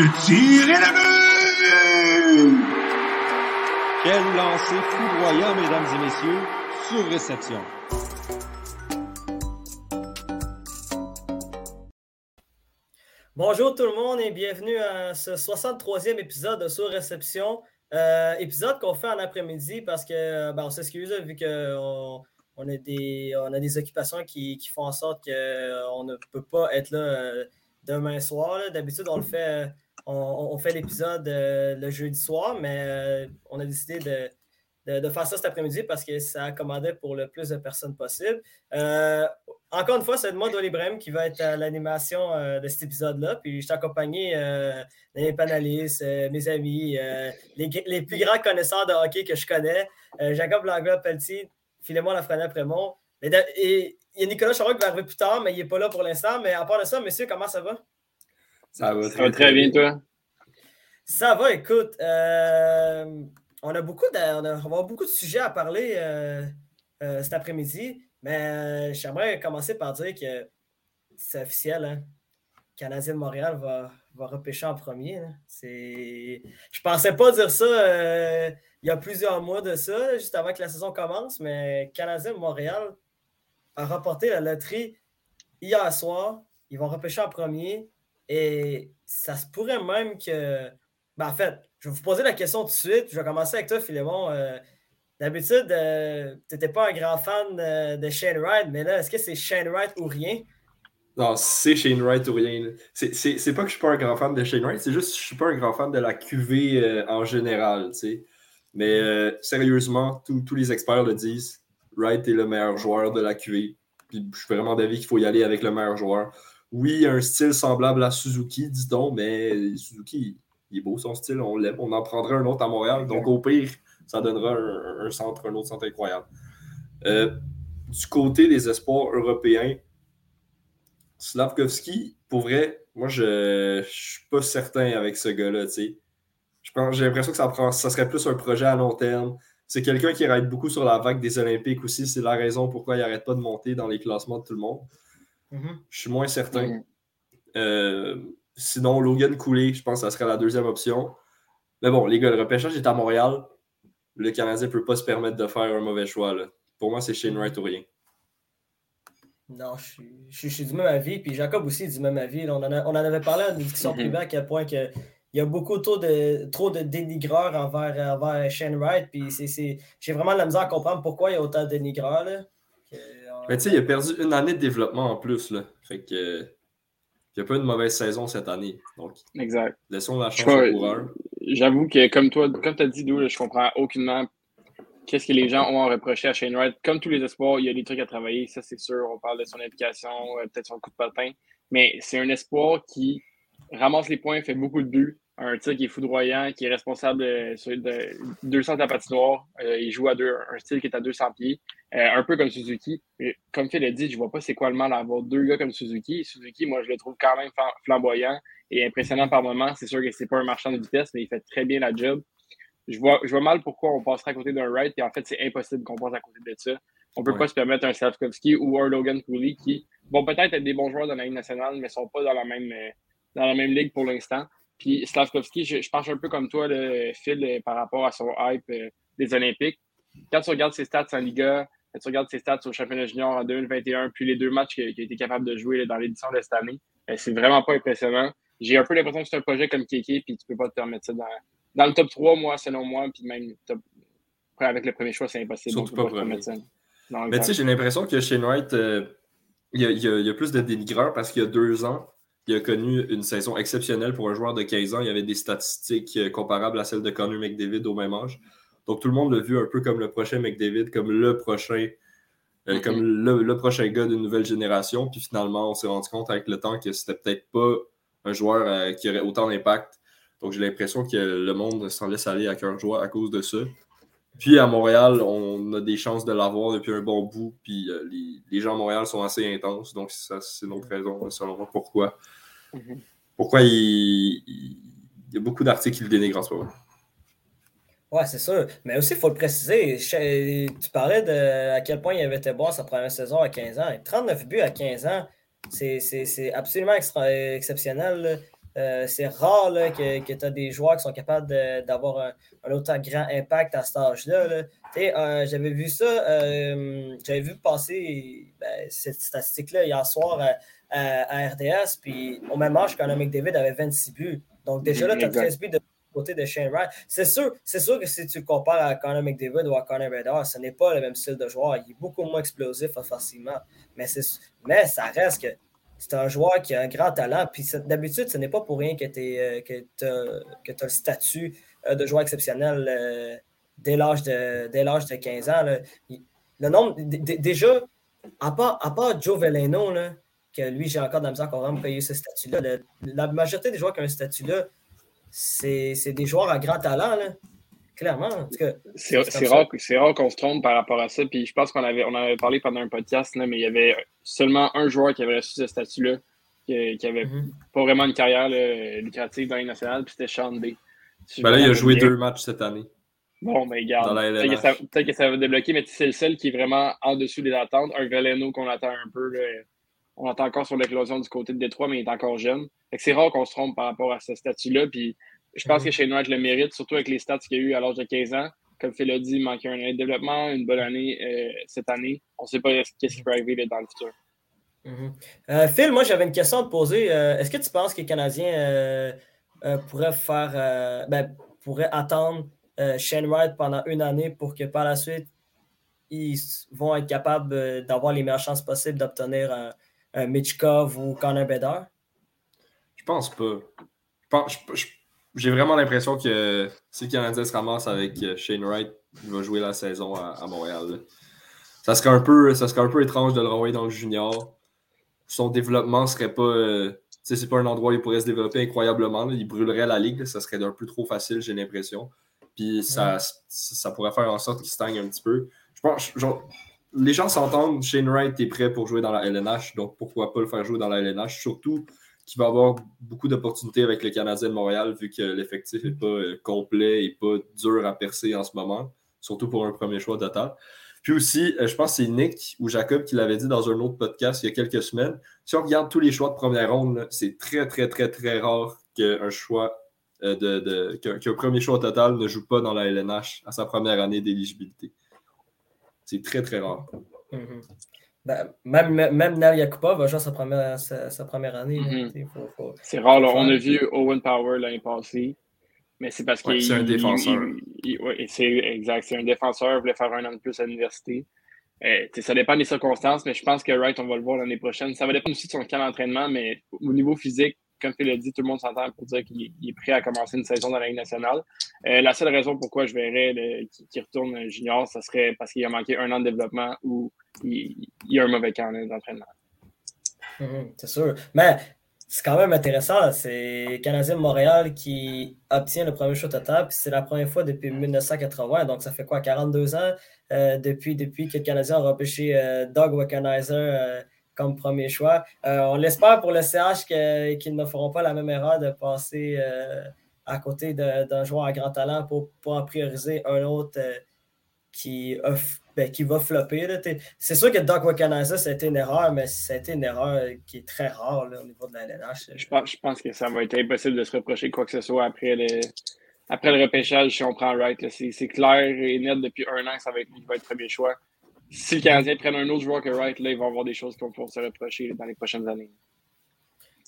Le tir est la but! Quel lancer foudroyant, mesdames et messieurs, sur réception. Bonjour tout le monde et bienvenue à ce 63e épisode de Sur Réception. Euh, épisode qu'on fait en après-midi parce que, ben, on s'excuse vu qu'on on a, des, on a des occupations qui, qui font en sorte qu'on ne peut pas être là euh, demain soir. D'habitude, on le fait, euh, on, fait l'épisode euh, le jeudi soir, mais euh, on a décidé de, faire ça cet après-midi parce que ça accommodait pour le plus de personnes possible. Euh, encore une fois, c'est moi, Dolly Ibrahim, qui va être à l'animation de cet épisode-là. Puis je suis accompagné des panélistes, mes amis, les, plus grands connaisseurs de hockey que je connais. Jacob Langlois-Pelletier, Philémon Lafrenière-Prémont. Et, il y a Nicolas Charon qui va arriver plus tard, mais il n'est pas là pour l'instant. Mais à part de ça, messieurs, comment ça va? Ça va Ça va très bien, toi? Ça va, écoute. euh, on, a beaucoup de, on, a- on va avoir beaucoup de sujets à parler euh, euh, cet après-midi, mais j'aimerais commencer par dire que c'est officiel. Hein? Canadien de Montréal va, va repêcher en premier. là. C'est... Je pensais pas dire ça il y a plusieurs mois de ça, juste avant que la saison commence, mais Canadien de Montréal a remporté la loterie hier soir. Ils vont repêcher en premier. Et ça se pourrait même que. Ben, en fait, je vais vous poser la question tout de suite. Je vais commencer avec toi, Philémon. Euh, D'habitude, euh, tu n'étais pas un grand fan de, de Shane Wright, mais là, est-ce que c'est Shane Wright ou rien? Non, c'est Shane Wright ou rien. C'est- pas que je suis pas un grand fan de Shane Wright, c'est juste que je suis pas un grand fan de la QV euh, en général, tu sais. Mais euh, sérieusement, tous tous les experts le disent, Wright est le meilleur joueur de la QV. Puis je suis vraiment d'avis qu'il faut y aller avec le meilleur joueur. Oui, un style semblable à Suzuki, dit-on, mais Suzuki, il est beau son style, on l'aime. On en prendra un autre à Montréal. Donc au pire, ça donnera un, centre, un autre centre incroyable. Euh, du côté des espoirs européens, Slavkovski, pour vrai, moi, je ne suis pas certain avec ce gars-là, J'ai l'impression que ça, serait plus un projet à long terme. C'est quelqu'un qui arrête beaucoup sur la vague des Olympiques aussi. C'est la raison pourquoi il n'arrête pas de monter dans les classements de tout le monde. Mhm. Je suis moins certain. Euh, sinon, Logan Cooley, je pense que ça serait la deuxième option. Mais bon, les gars, le repêchage est à Montréal. Le Canadien ne peut pas se permettre de faire un mauvais choix. là. Pour moi, c'est Shane Wright ou rien. Non, je suis, je, suis- je suis du même avis. Puis Jacob aussi est du même avis. On, en a- on en avait parlé en discussion Mhm. privée à quel point que, il y a beaucoup trop de, trop de dénigreurs envers, envers Shane Wright. Puis c'est, c'est- j'ai vraiment de la misère à comprendre pourquoi il y a autant de dénigreurs. Là. Mais tu sais, il a perdu une année de développement en plus. Là. Fait que. euh, il n'y a pas une mauvaise saison cette année. Donc, Exact. laissons la chance au coureur. J'avoue que, comme toi, comme tu as dit, là, je comprends aucunement qu'est-ce que les gens ont à reprocher à Shane Wright. Comme tous les espoirs, il y a des trucs à travailler, ça c'est sûr. On parle de son implication, euh, peut-être son coup de patin. Mais c'est un espoir qui ramasse les points, fait beaucoup de buts. Un tir qui est foudroyant, qui est responsable de, sur- de 200 à patinoire. Euh, il joue à deux, un style qui est à 200 pieds. Euh, un peu comme Suzuki. Comme Phil a dit, je vois pas c'est quoi le mal d'avoir deux gars comme Suzuki. Suzuki, moi, je le trouve quand même flam- flamboyant et impressionnant par moment. C'est sûr que c'est pas un marchand de vitesse, mais il fait très bien la job. Je vois, je vois mal pourquoi on passerait à côté d'un Wright, et en fait, c'est impossible qu'on passe à côté de ça. On peut Ouais. pas se permettre un Slavkovski ou un Logan Cooley qui vont peut-être être des bons joueurs dans la Ligue nationale, mais sont pas dans la même, euh, dans la même ligue pour l'instant. Puis Slavkovski, je, je pense un peu comme toi, le Phil, euh, par rapport à son hype euh, des Olympiques. Quand tu regardes ses stats en Liga, quand tu regardes ses stats au championnat junior en 2021, puis les deux matchs qu'il a été capable de jouer dans l'édition de cette année, euh, c'est vraiment pas impressionnant. J'ai un peu l'impression que c'est un projet comme Kéké, puis tu peux pas te permettre ça dans, dans le top 3, moi, selon moi, puis même top... avec le premier choix, c'est impossible. Surtout pas te permettre ça. Non, Mais tu sais, j'ai l'impression que Wright, euh, il, y y a plus de dénigreurs parce qu'il y a deux ans, il a connu une saison exceptionnelle pour un joueur de 15 ans. Il y avait des statistiques euh, comparables à celles de Connor McDavid au même âge. Donc tout le monde l'a vu un peu comme le prochain McDavid, comme le prochain, euh, comme le, le prochain gars d'une nouvelle génération. Puis finalement, on s'est rendu compte avec le temps que c'était peut-être pas un joueur euh, qui aurait autant d'impact. Donc j'ai l'impression que le monde s'en laisse aller à cœur joie à cause de ça. Puis à Montréal, on a des chances de l'avoir depuis un bon bout. Puis euh, les, les gens à Montréal sont assez intenses. Donc ça, c'est une autre raison, selon moi, pourquoi. Mhm. Pourquoi il, il- il y a beaucoup d'articles qui le dénigrent en ce moment. Ouais, c'est sûr. Mais aussi, il faut le préciser. Tu parlais de à quel point il avait été bon sa première saison à 15 ans. 39 buts à 15 ans, c'est absolument extra- exceptionnel. Euh, c'est rare là, que, que tu as des joueurs qui sont capables d'avoir un, un autant grand impact à cet âge-là. là. Euh, J'avais vu ça, euh, j'avais vu passer ben, cette statistique-là hier soir à, à- à RDS, puis au même âge, Conor McDavid avait 26 buts. Donc déjà là, tu as Exact. 13 buts de côté de Shane Wright. C'est sûr, c'est sûr que si tu le compares à Conor McDavid ou à Conor Bedard, ce n'est pas le même style de joueur. Il est beaucoup moins explosif offensivement. Mais, mais ça reste que c'est un joueur qui a un grand talent. Puis d'habitude, ce n'est pas pour rien que tu as, le statut euh, de joueur exceptionnel euh, dès l'âge de, dès l'âge de 15 ans. Le nombre, déjà, à part, à part Joe Veleno, que lui, j'ai encore de la misère à comprendre pourquoi il a eu ce statut-là. La majorité des joueurs qui ont un statut-là, c'est des joueurs à grand talent. Clairement. C'est rare, que- c'est rare qu'on se trompe par rapport à ça. Puis je pense qu'on avait, on en avait parlé pendant un podcast, là, mais il y avait seulement un joueur qui avait reçu ce statut-là, qui, qui avait Mhm. pas vraiment une carrière là, lucrative dans les nationales, puis c'était Sean Day. Si Ben là, il a joué bien. deux matchs cette année. Bon, mais regarde, peut-être que, ça, peut-être que ça va débloquer, mais c'est le seul qui est vraiment en dessous des attentes. Un Veleno qu'on attend un peu. là. on attend encore sur l'éclosion du côté de Détroit, mais il est encore jeune. C'est rare qu'on se trompe par rapport à ce statut-là. Puis je pense Mhm. que Shane Wright le mérite, surtout avec les stats qu'il a eu à l'âge de 15 ans. Comme Phil l'a dit, il manquait un année de développement, une bonne année euh, cette année. On ne sait pas qu'est-ce qui peut arriver dans le futur. Mhm. Euh, Phil, moi j'avais une question à te poser. Euh, Est-ce que tu penses que les Canadiens euh, euh, pourraient faire euh, ben, pourraient attendre euh, Shane Wright pendant une année pour que par la suite ils vont être capables euh, d'avoir les meilleures chances possibles d'obtenir un, un Mitchkov ou Connor Bedard? Je pense pas. Je pense- je- je- J'ai vraiment l'impression que si le Canadien se ramasse avec euh, Shane Wright, il va jouer la saison à, à Montréal. là. Ça serait, un peu, ça serait un peu étrange de le renvoyer dans le junior. Son développement serait pas. euh, c'est pas un endroit où il pourrait se développer incroyablement. là. Il brûlerait la ligue. là. Ça serait un peu trop facile, j'ai l'impression. Puis ça, ça pourrait faire en sorte qu'il stagne un petit peu. Je pense, genre, les gens s'entendent, Shane Wright est prêt pour jouer dans la LNH, donc pourquoi pas le faire jouer dans la LNH, surtout qu'il va avoir beaucoup d'opportunités avec le Canadien de Montréal, vu que l'effectif n'est pas euh, complet et pas dur à percer en ce moment, surtout pour un premier choix total. Puis aussi, euh, je pense que c'est Nick ou Jacob qui l'avait dit dans un autre podcast il y a quelques semaines. Si on regarde tous les choix de première ronde, c'est très, très, très, très rare qu'un choix euh, de, qu'un premier choix total ne joue pas dans la LNH à sa première année d'éligibilité. C'est très, très rare. Mhm. Ben, même, même va jouer sa première, sa, sa première année. Mhm. C'est rare, là. On a vu Owen Power l'année passée, mais c'est parce Ouais, qu'il c'est un défenseur. il- il- ouais, c'est exact, c'est un défenseur, il voulait faire un an de plus à l'université. Euh, tu ça dépend des circonstances, mais je pense que Wright, on va le voir l'année prochaine. Ça va dépendre aussi de son camp d'entraînement, mais au niveau physique, comme Phil l'a dit, tout le monde s'entend pour dire qu'il est- il est prêt à commencer une saison dans la Ligue nationale. Euh, la seule raison pourquoi je verrais qu'il retourne junior, ça serait parce qu'il a manqué un an de développement ou il, y a un mauvais là, d'entraînement. Mhm, c'est sûr. Mais c'est quand même intéressant. C'est Canadien de Montréal qui obtient le premier choix total. Puis c'est la première fois depuis 1980. Donc ça fait quoi, 42 ans euh, depuis, depuis que le Canadien a repêché euh, Doug euh, comme premier choix. On l'espère pour le CH qu'ils ne feront pas la même erreur de passer à côté d'un joueur à grand talent pour, en prioriser un autre euh, qui, ben, qui va flopper. C'est sûr que Doc Wickenheiser, ça a été une erreur, mais été une erreur qui est très rare au niveau de la LNH. Je pense, que ça va être impossible de se reprocher quoi que ce soit après le, après le repêchage si on prend Wright. C'est clair et net depuis un an que ça va être qui va être premier choix. Si le Canadien prenne un autre joueur que Wright, là, il va avoir des choses qu'on va se reprocher dans les prochaines années.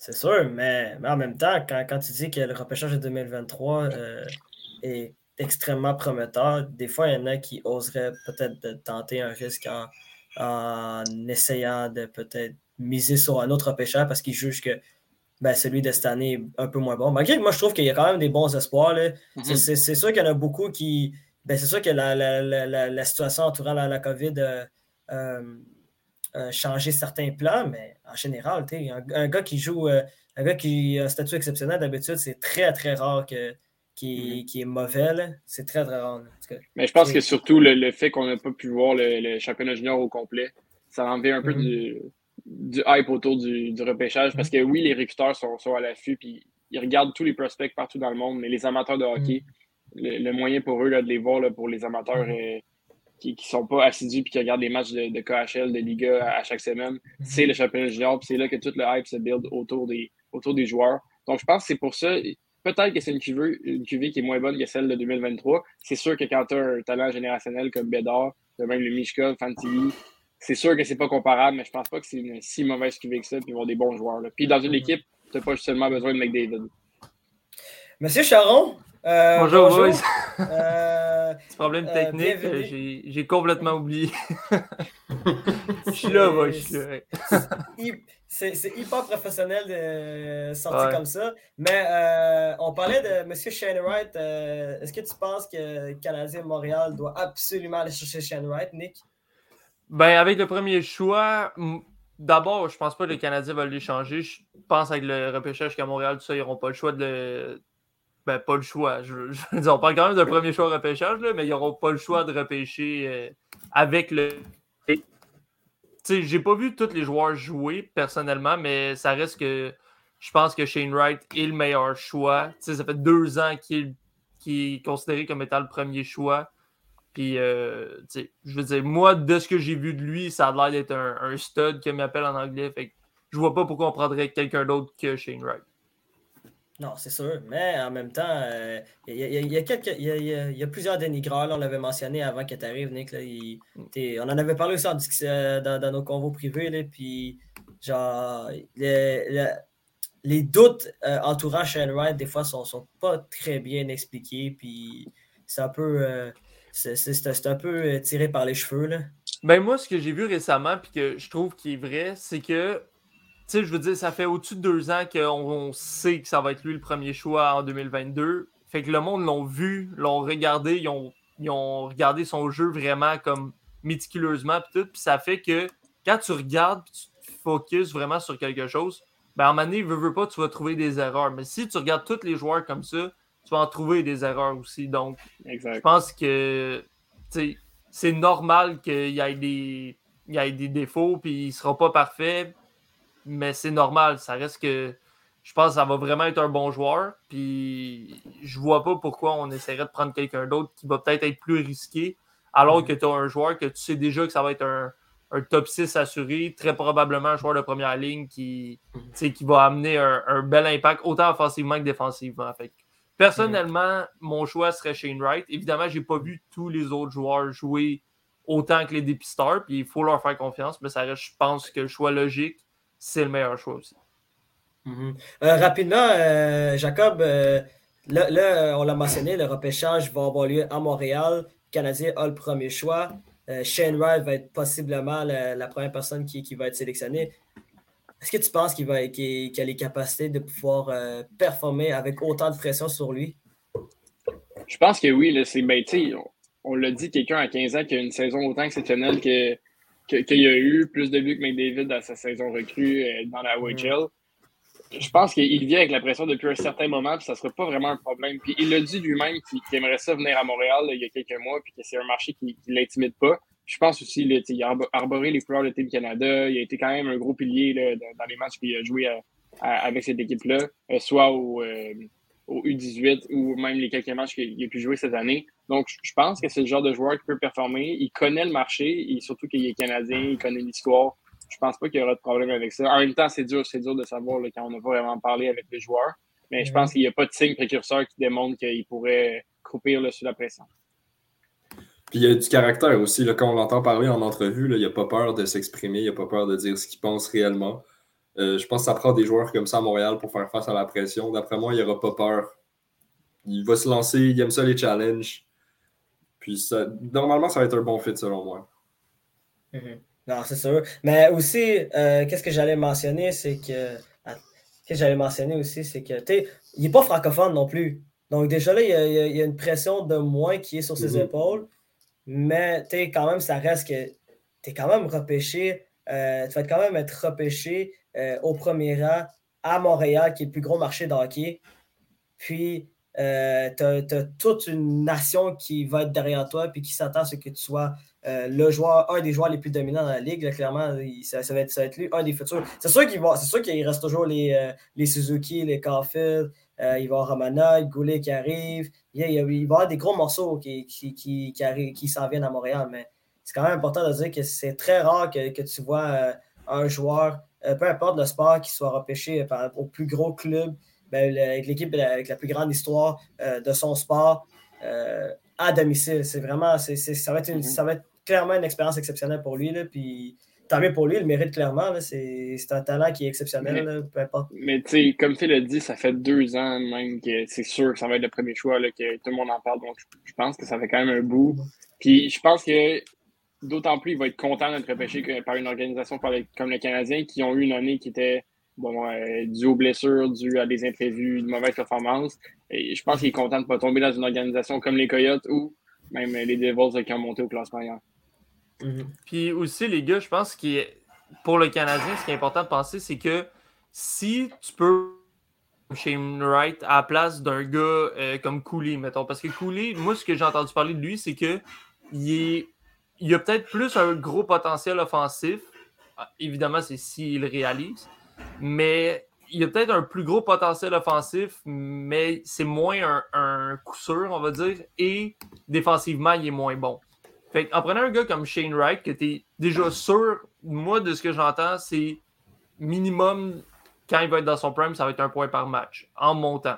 C'est sûr, mais, mais en même temps, quand, quand tu dis que le repêchage de 2023 euh, est extrêmement prometteur, des fois, il y en a qui oseraient peut-être tenter un risque en, en essayant de peut-être miser sur un autre repêchage parce qu'ils jugent que ben, celui de cette année est un peu moins bon. Malgré que moi, je trouve qu'il y a quand même des bons espoirs. là. C'est- sûr qu'il y en a beaucoup qui. Ben, c'est sûr que la, la- la- la- situation entourant la, la COVID a euh, a changé certains plans, mais en général, un, un gars qui joue, euh, un gars qui a un statut exceptionnel, d'habitude, c'est très, très rare que, qui, qui est mauvais. C'est très, très rare. cas, Mais je pense que surtout le, le fait qu'on n'a pas pu voir le, le championnat junior au complet, ça enlevé un peu Mhm. du, du hype autour du, du repêchage. Parce que oui, les recruteurs sont, sont à l'affût, puis ils regardent tous les prospects partout dans le monde, mais les amateurs de hockey, le, le moyen pour eux là, de les voir là, pour les amateurs Mhm. Qui ne sont pas assidus puis qui regardent les matchs de, de KHL, de Liga à, à chaque semaine, c'est le championnat junior, puis c'est là que tout le hype se build autour des, autour des joueurs. Donc, je pense que c'est pour ça. Peut-être que c'est une QV, une QV qui est moins bonne que celle de 2023. C'est sûr que quand tu as un talent générationnel comme Bédard, même le Mishka, Fantilli, c'est sûr que c'est pas comparable, mais je pense pas que c'est une si mauvaise QV que ça, puis ils vont des bons joueurs. Là. Puis dans une équipe, tu n'as pas seulement besoin de McDavid. Monsieur Charon? Euh, bonjour, bonjour. Euh, Petit problème euh, technique, j'ai complètement oublié. je suis là, moi, je suis là. C'est hyper professionnel de sortir comme ça. Mais on parlait de M. Shane Wright. Est-ce que tu penses que le Canadien Montréal doit absolument aller chercher Shane Wright, Nick? Ben, avec le premier choix, d'abord, je pense pas que le Canadien va l'échanger. Je pense avec le repêchage qu'à Montréal, tout ça, ils n'auront pas le choix de. Ben, pas le choix. Je, on parle quand même d'un premier choix repêchage, là, mais ils n'auront pas le choix de repêcher euh, avec le. J'ai pas vu tous les joueurs jouer personnellement, mais ça reste que je pense que Shane Wright est le meilleur choix. Tu sais, ça fait deux ans qu'il est considéré comme étant le premier choix. Puis, euh, je veux dire, moi, de ce que j'ai vu de lui, ça a l'air d'être un, stud, comme il m'appelle en anglais. Fait que je vois pas pourquoi on prendrait quelqu'un d'autre que Shane Wright. Non, c'est sûr. Mais en même temps, il y, a, plusieurs dénigreurs. on l'avait mentionné avant que tu arrives, Nick. on en avait parlé aussi euh, dans, nos convos privés. Là, puis, genre, les, doutes euh, entourant Shane Wright, des fois, sont, sont pas très bien expliqués. Puis, c'est un peu c'est un peu euh, tiré par les cheveux. Là. Ben moi, ce que j'ai vu récemment, puis que je trouve qui est vrai, c'est que, tu sais, je veux dire, ça fait au-dessus de deux ans qu'on sait que ça va être lui le premier choix en 2022. Fait que le monde l'ont vu, l'ont regardé, ils ont, ont, regardé son jeu vraiment comme méticuleusement, puis tout. Puis ça fait que quand tu regardes, puis tu te focuses vraiment sur quelque chose, ben à un moment donné, veux, veux pas, tu vas trouver des erreurs. Mais si tu regardes tous les joueurs comme ça, tu vas en trouver des erreurs aussi. Donc, je pense que c'est normal qu'il y ait des, il y ait des défauts, puis il ne sera pas parfait, mais c'est normal. Ça reste que je pense que ça va vraiment être un bon joueur. Puis je vois pas pourquoi on essaierait de prendre quelqu'un d'autre qui va peut-être être plus risqué, alors mm-hmm. que tu as un joueur que tu sais déjà que ça va être un, top 6 assuré, très probablement un joueur de première ligne qui, mm-hmm. qui va amener un, bel impact, autant offensivement que défensivement. Fait Personnellement, mon choix serait Shane Wright. Évidemment, je n'ai pas vu tous les autres joueurs jouer autant que les dépisteurs, puis il faut leur faire confiance, mais ça reste, je pense que le choix logique, c'est le meilleur choix aussi. Mhm. Euh, rapidement, euh, Jacob, euh, là, on l'a mentionné, le repêchage va avoir lieu à Montréal. Le Canadien a le premier choix. Shane Wright va être possiblement la, première personne qui, qui, va être sélectionnée. Est-ce que tu penses qu'il va a les capacités de pouvoir euh, performer avec autant de pression sur lui? Je pense que oui. c'est, ben, on, l'a dit, quelqu'un à 15 ans qui a une saison autant exceptionnelle que, qu'il a eu, plus de buts que McDavid dans sa saison recrue euh, dans la OHL. Je pense qu'il vient avec la pression depuis un certain moment, puis ça ne sera pas vraiment un problème. Puis il l'a dit lui-même qu'il, aimerait ça venir à Montréal il y a quelques mois, puis que c'est un marché qui ne l'intimide pas je pense aussi qu'il a arboré les couleurs de Team Canada. Il a été quand même un gros pilier dans les matchs qu'il a joué euh, avec cette équipe-là, euh, soit au, euh, au, U18 ou même les quelques matchs qu'il a pu jouer cette année. Donc, je pense que c'est le genre de joueur qui peut performer. Il connaît le marché et surtout qu'il est Canadien, il connaît l'histoire. Je pense pas qu'il y aura de problème avec ça. En même temps, c'est dur, c'est dur de savoir quand on n'a pas vraiment parlé avec les joueurs. Mais je pense qu'il n'y a pas de signe précurseur qui démontre qu'il pourrait croupir sous la pression. Puis il y a du caractère aussi. Là, quand on l'entend parler en entrevue, là, il n'a pas peur de s'exprimer, il n'a pas peur de dire ce qu'il pense réellement. Euh, je pense que ça prend des joueurs comme ça à Montréal pour faire face à la pression. D'après moi, il n'aura pas peur. Il va se lancer, il aime ça les challenges. Puis ça, normalement, ça va être un bon fit selon moi. Mhm. Non, c'est sûr. Mais aussi, euh, qu'est-ce que j'allais mentionner, c'est que. Ah, qu'est-ce que j'allais mentionner aussi, c'est que, tu il n'est pas francophone non plus. Donc, déjà là, il y, a, une pression de moins qui est sur ses mhm. épaules. Mais tu quand même, ça reste que tu es quand même repêché. Euh, tu vas quand même être repêché euh, au premier rang à Montréal, qui est le plus gros marché de hockey. Puis, euh, tu as, toute une nation qui va être derrière toi puis qui s'attend à ce que tu sois le joueur, un des joueurs les plus dominants dans la ligue. clairement, ça, va être, lui, un des futurs. C'est sûr qu'il reste toujours les, les Suzuki, les Caulfield, il va y Romana, Goulet qui arrive. Il, va y avoir des gros morceaux qui, qui, qui, qui s'en viennent à Montréal, mais c'est quand même important de dire que c'est très rare que, que tu vois euh, un joueur, euh, peu importe le sport, qui soit repêché par, au plus gros club ben, avec l'équipe avec la plus grande histoire de son sport à domicile. C'est vraiment, c'est, ça, va être Mm-hmm. ça va être clairement une expérience exceptionnelle pour lui. Là, puis tant mieux pour lui, il le mérite clairement. là. C'est, c'est un talent qui est exceptionnel, Mais- là, peu importe. Mais tu sais, comme Phil l'a dit, ça fait deux ans même que c'est sûr que ça va être le premier choix, là, que tout le monde en parle. Donc, je- pense que ça fait quand même un bout. Puis, je pense que d'autant plus, il va être content d'être repêché par une organisation comme le Canadien qui ont eu une année qui était bon, euh, due aux blessures, due à des imprévus, de mauvaises performances. Et je pense qu'il est content de ne pas tomber dans une organisation comme les Coyotes ou même les Devils qui ont monté au classement hier. Mhm. Puis aussi, les gars, je pense que pour le Canadien, ce qui est important de penser, c'est que si tu peux Shane Wright à la place d'un gars euh, comme Cooley, mettons. Parce que Cooley, moi, ce que j'ai entendu parler de lui, c'est que il, il a peut-être plus un gros potentiel offensif. Ah, Évidemment, c'est s'il réalise. Mais il a peut-être un plus gros potentiel offensif, mais c'est moins un, un coup sûr, on va dire. Et défensivement, il est moins bon. Fait en prenant un gars comme Shane Wright, que tu es déjà sûr, moi, de ce que j'entends, c'est minimum, quand il va être dans son prime, ça va être un point par match, en montant.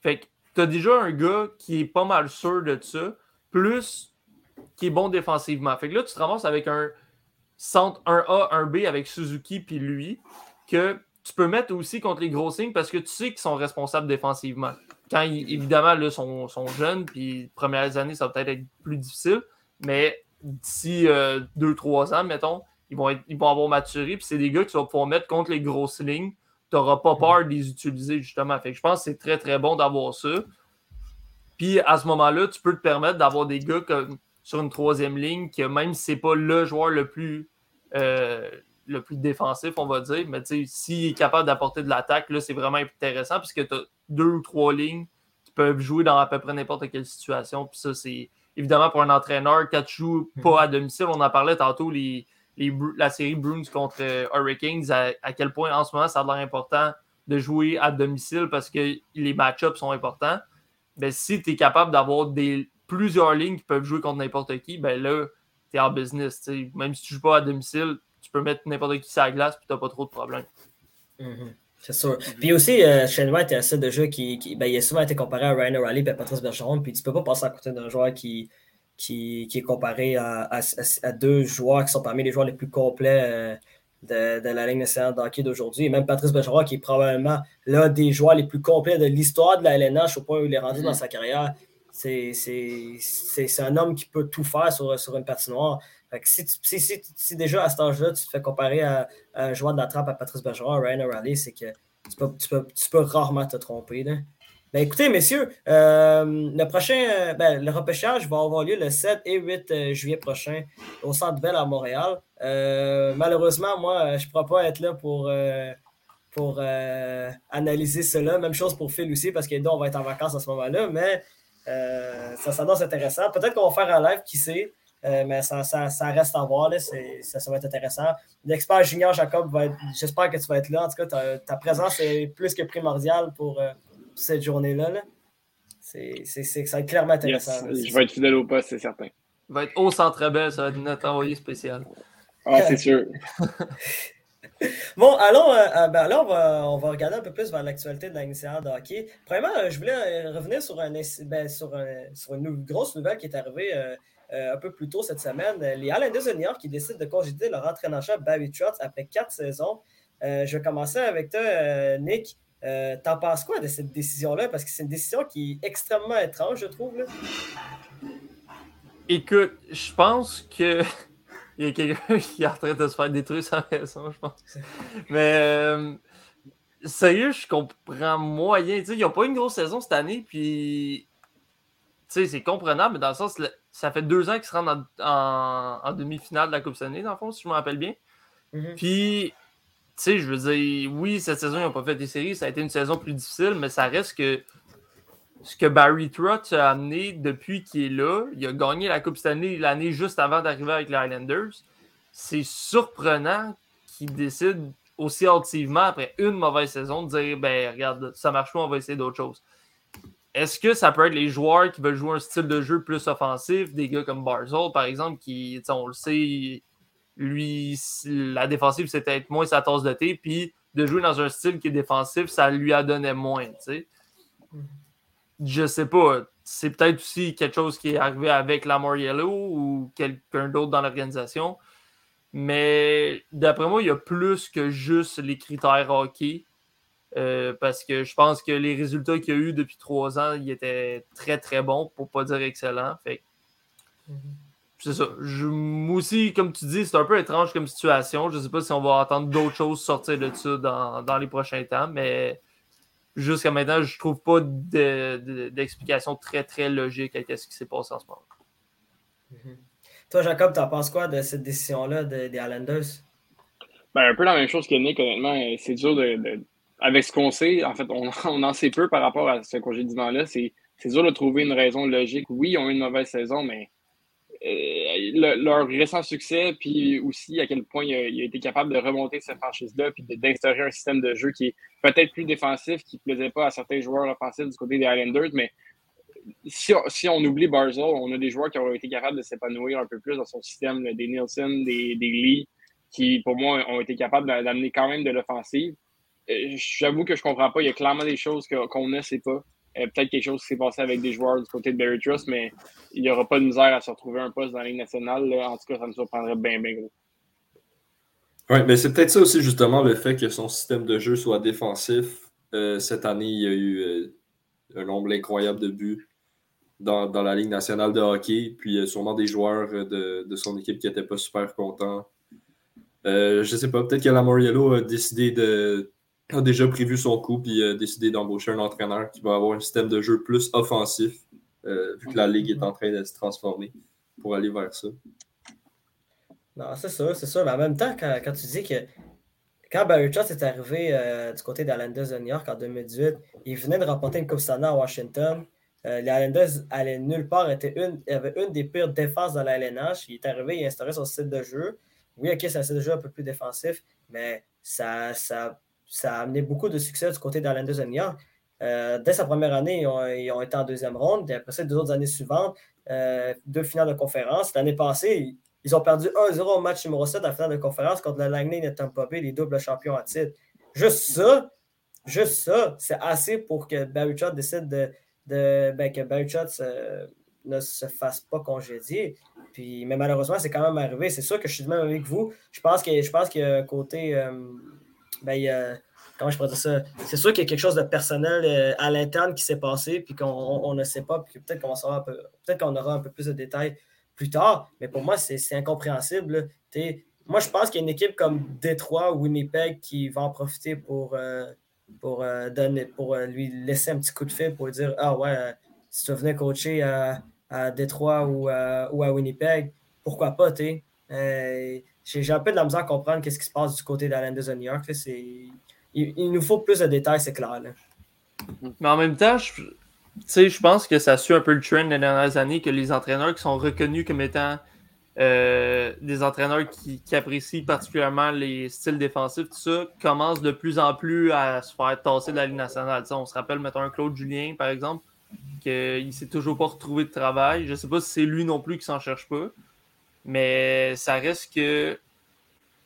Fait que tu as déjà un gars qui est pas mal sûr de ça, plus qui est bon défensivement. Fait que là, tu te ramasses avec un centre 1A, 1B avec Suzuki puis lui, que tu peux mettre aussi contre les gros signes parce que tu sais qu'ils sont responsables défensivement. Quand ils, évidemment, là, sont, sont jeunes, puis les premières années, ça va peut-être être plus difficile, mais d'ici 2-3 ans, mettons, ils vont, être- ils vont avoir maturé, puis c'est des gars que tu vas pouvoir mettre contre les grosses lignes. Tu n'auras pas peur de les utiliser, justement. Fait que je pense que c'est très, très bon d'avoir ça. Puis à ce moment-là, tu peux te permettre d'avoir des gars comme sur une troisième ligne, que même si c'est pas le joueur le plus, euh, le plus défensif, on va dire, mais s'il est capable d'apporter de l'attaque, là, c'est vraiment intéressant puisque tu as deux ou trois lignes qui peuvent jouer dans à peu près n'importe quelle situation. Puis ça, c'est évidemment pour un entraîneur, quand tu joues pas à domicile, on en parlait tantôt, les, la série Bruins contre euh, Hurricanes, à, à quel point en ce moment ça a l'air important de jouer à domicile parce que les match-ups sont importants. Ben, si tu es capable d'avoir des plusieurs lignes qui peuvent jouer contre n'importe qui, ben là, tu es en business. Même si tu joues pas à domicile, tu peux mettre n'importe qui sur la glace tu n'as pas trop de problèmes. Mhm. C'est sûr. Puis aussi, euh, Shane Wright est un set de jeu qui, qui- ben, il a souvent été comparé à Ryan O'Reilly et à Patrice Bergeron. Puis tu peux pas passer à côté d'un joueur qui, qui, qui est comparé à, à- deux joueurs qui sont parmi les joueurs les plus complets euh, de, de la Ligue nationale de hockey d'aujourd'hui. Et même Patrice Bergeron, qui est probablement l'un des joueurs les plus complets de l'histoire de la LNH au point où il est rendu dans sa carrière. C'est un homme qui peut tout faire sur, sur une patinoire. Fait que si, tu- si, déjà à cet âge-là, tu te fais comparer à, à un joueur de la trappe à Patrice Bergeron, à Ryan O'Reilly, c'est que tu peux, rarement te tromper. Ben, écoutez, messieurs, euh, le prochain, euh, ben, le repêchage va avoir lieu le 7 et 8 euh, juillet prochain au Centre Bell à Montréal. Malheureusement, moi, je ne pourrai pas être là pour, pour analyser cela. Même chose pour Phil aussi, parce que nous, on va être en vacances à ce moment-là, mais ça s'annonce intéressant. Peut-être qu'on va faire un live, qui sait, euh, mais ça, ça- ça reste à voir. là. C'est- Ça, ça va être intéressant. L'expert junior Jacob, va être- j'espère que tu vas être là. En tout cas, ta, ta présence est plus que primordiale pour euh, cette journée-là. là. C'est, c'est, c'est- ça va être clairement Yes, intéressant. là. je vais être fidèle au poste, c'est certain. Il va être au centre belle, ça va être notre envoyé spécial. Ah, c'est sûr. Bon, allons, euh, ben là, on va, on va regarder un peu plus vers l'actualité de la de hockey. Premièrement, je voulais revenir sur, un, ben, sur, un- sur une grosse nouvelle qui est arrivée euh, euh, un peu plus tôt cette semaine. Euh, Les Islanders de qui décident de congédier leur entraîneur-chef Barry Trotz après quatre saisons. Euh, je vais commencer avec toi, Nick. T'en penses quoi de cette décision-là? Parce que c'est une décision qui est extrêmement étrange, je trouve. Écoute, je pense que il y a quelqu'un qui est en train de se faire détruire sa maison, je pense. Mais sérieux, je comprends moyen. Tu sais, ils n'ont pas une grosse saison cette année, puis c'est comprenable, mais dans le sens, ça fait deux ans qu'ils se rendent en, en- en demi-finale de la Coupe Stanley, dans le fond, si je me rappelle bien. Mhm. Puis, tu sais, je veux dire, oui, cette saison, ils n'ont pas fait des séries, ça a été une saison plus difficile, mais ça reste que ce que Barry Trotz a amené depuis qu'il est là, il a gagné la Coupe Stanley l'année juste avant d'arriver avec les Highlanders. C'est surprenant qu'il décide aussi hâtivement, après une mauvaise saison, de dire ben regarde, ça marche pas, on va essayer d'autres choses. Est-ce que ça peut être les joueurs qui veulent jouer un style de jeu plus offensif, des gars comme Barzell, par exemple, qui, on le sait, lui, la défensive, c'est peut-être moins sa tasse de thé, puis de jouer dans un style qui est défensif, ça lui a donné moins, tu sais. Je sais pas. C'est peut-être aussi quelque chose qui est arrivé avec Lamar Yellow ou quelqu'un d'autre dans l'organisation. Mais d'après moi, il y a plus que juste les critères hockey. Euh, parce que je pense que les résultats qu'il y a eu depuis trois ans, ils étaient très très bons, pour pas dire excellents. Fait mm-hmm. c'est ça. moi aussi, comme tu dis, c'est un peu étrange comme situation. Je sais pas si on va entendre d'autres choses sortir de ça dans, les prochains temps, mais jusqu'à maintenant, je trouve pas d'explication très très logique à ce qui s'est passé en ce moment. Mm-hmm. Toi, Jacob, t'en penses quoi de cette décision-là des Islanders? Ben, un peu la même chose que Nick, honnêtement. C'est dur de avec ce qu'on sait, en fait, on, en sait peu par rapport à ce congédiement-là. C'est dur de trouver une raison logique. Oui, ils ont eu une mauvaise saison, mais euh, leur récent succès, puis aussi à quel point il a, été capable de remonter cette franchise-là, puis d'instaurer un système de jeu qui est peut-être plus défensif, qui ne plaisait pas à certains joueurs offensifs du côté des Islanders, mais si, on oublie Barzell, on a des joueurs qui ont été capables de s'épanouir un peu plus dans son système, des Nielsen, des Lee, qui pour moi ont été capables d'amener quand même de l'offensive. Euh, j'avoue que je comprends pas. Il y a clairement des choses qu'on ne sait pas. Euh, peut-être quelque chose qui s'est passé avec des joueurs du côté de Barry Trust, mais il n'y aura pas de misère à se retrouver un poste dans la Ligue nationale. En tout cas, ça me surprendrait bien, bien gros. Oui, mais c'est peut-être ça aussi, justement, le fait que son système de jeu soit défensif. Euh, cette année, il y a eu un nombre incroyable de buts dans, la Ligue nationale de hockey. Puis il y a sûrement des joueurs de, de son équipe qui n'étaient pas super contents. je ne sais pas, peut-être que la Moriello a décidé de, a déjà prévu son coup et a décidé d'embaucher un entraîneur qui va avoir un système de jeu plus offensif, euh, vu que la Ligue est en train de se transformer pour aller vers ça. Non, c'est ça, c'est ça. Mais en même temps, quand, tu dis que quand Barry Trotz est arrivé euh, du côté des Islanders de New York en 2018, il venait de remporter une Coupe Stanley à Washington. Euh, les Islanders allaient nulle part, étaient une, avait une des pires défenses dans la LNH. Il est arrivé, il a instauré son style de jeu. Oui, ok, c'est un style de jeu un peu plus défensif, mais ça, ça ça a amené beaucoup de succès du côté d'Alain de euh, dès sa première année, ils ont, été en deuxième ronde. Et après ça, deux autres années suivantes, euh, deux finales de conférence. L'année passée, ils ont perdu 1-0 au match numéro 7 la finale de conférence contre le Langley et Tampa Bay, les doubles champions à titre. Juste ça, juste ça, c'est assez pour que Barry Trotz décide de, ben, que Barry Trotz euh, ne se fasse pas congédier. Puis, mais malheureusement, c'est quand même arrivé. C'est sûr que je suis de même avec vous. Je pense que je pense que côté ben, comment je pourrais dire ça? C'est sûr qu'il y a quelque chose de personnel euh, à l'interne qui s'est passé, puis qu'on ne sait pas, puis peut-être qu'on peut-être aura un peu plus de détails plus tard, mais pour moi, c'est incompréhensible. Moi, je pense qu'il y a une équipe comme Détroit ou Winnipeg qui va en profiter pour, euh, pour, euh, donner, pour lui laisser un petit coup de fil pour lui dire Ah ouais, si tu venais coacher à, à Détroit ou, ou à Winnipeg, pourquoi pas, tu j'ai un peu de la misère à comprendre ce qui se passe du côté d'Islanders de New York. Il, nous faut plus de détails, c'est clair. Mais en même temps, je, je pense que ça suit un peu le trend des dernières années que les entraîneurs qui sont reconnus comme étant euh, des entraîneurs qui, apprécient particulièrement les styles défensifs, tout commencent de plus en plus à se faire tasser de la Ligue nationale. on se rappelle, un Claude Julien, par exemple, qu'il ne s'est toujours pas retrouvé de travail. Je ne sais pas si c'est lui non plus qui s'en cherche pas. Mais ça reste que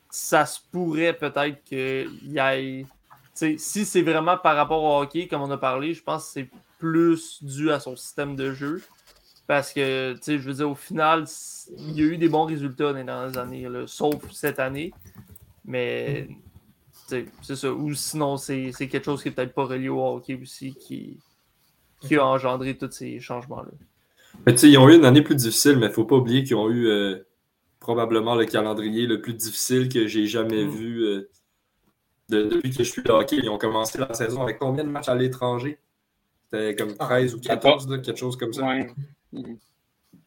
ça se pourrait peut-être qu'il y ait. si c'est vraiment par rapport au hockey, comme on a parlé, je pense que c'est plus dû à son système de jeu. Parce que, je veux dire, au final, il y a eu des bons résultats dans les années, sauf cette année. Mais, c'est ça. Ou sinon, c'est quelque chose qui n'est peut-être pas relié au hockey aussi qui, qui a engendré tous ces changements-là. Mais tu sais, ils ont eu une année plus difficile, mais il ne faut pas oublier qu'ils ont eu euh, probablement le calendrier le plus difficile que j'ai jamais mm. vu euh, depuis que je suis là hockey. Ils ont commencé la saison avec combien de matchs à l'étranger? C'était comme 13 ah. ou 14, quelque chose comme ça.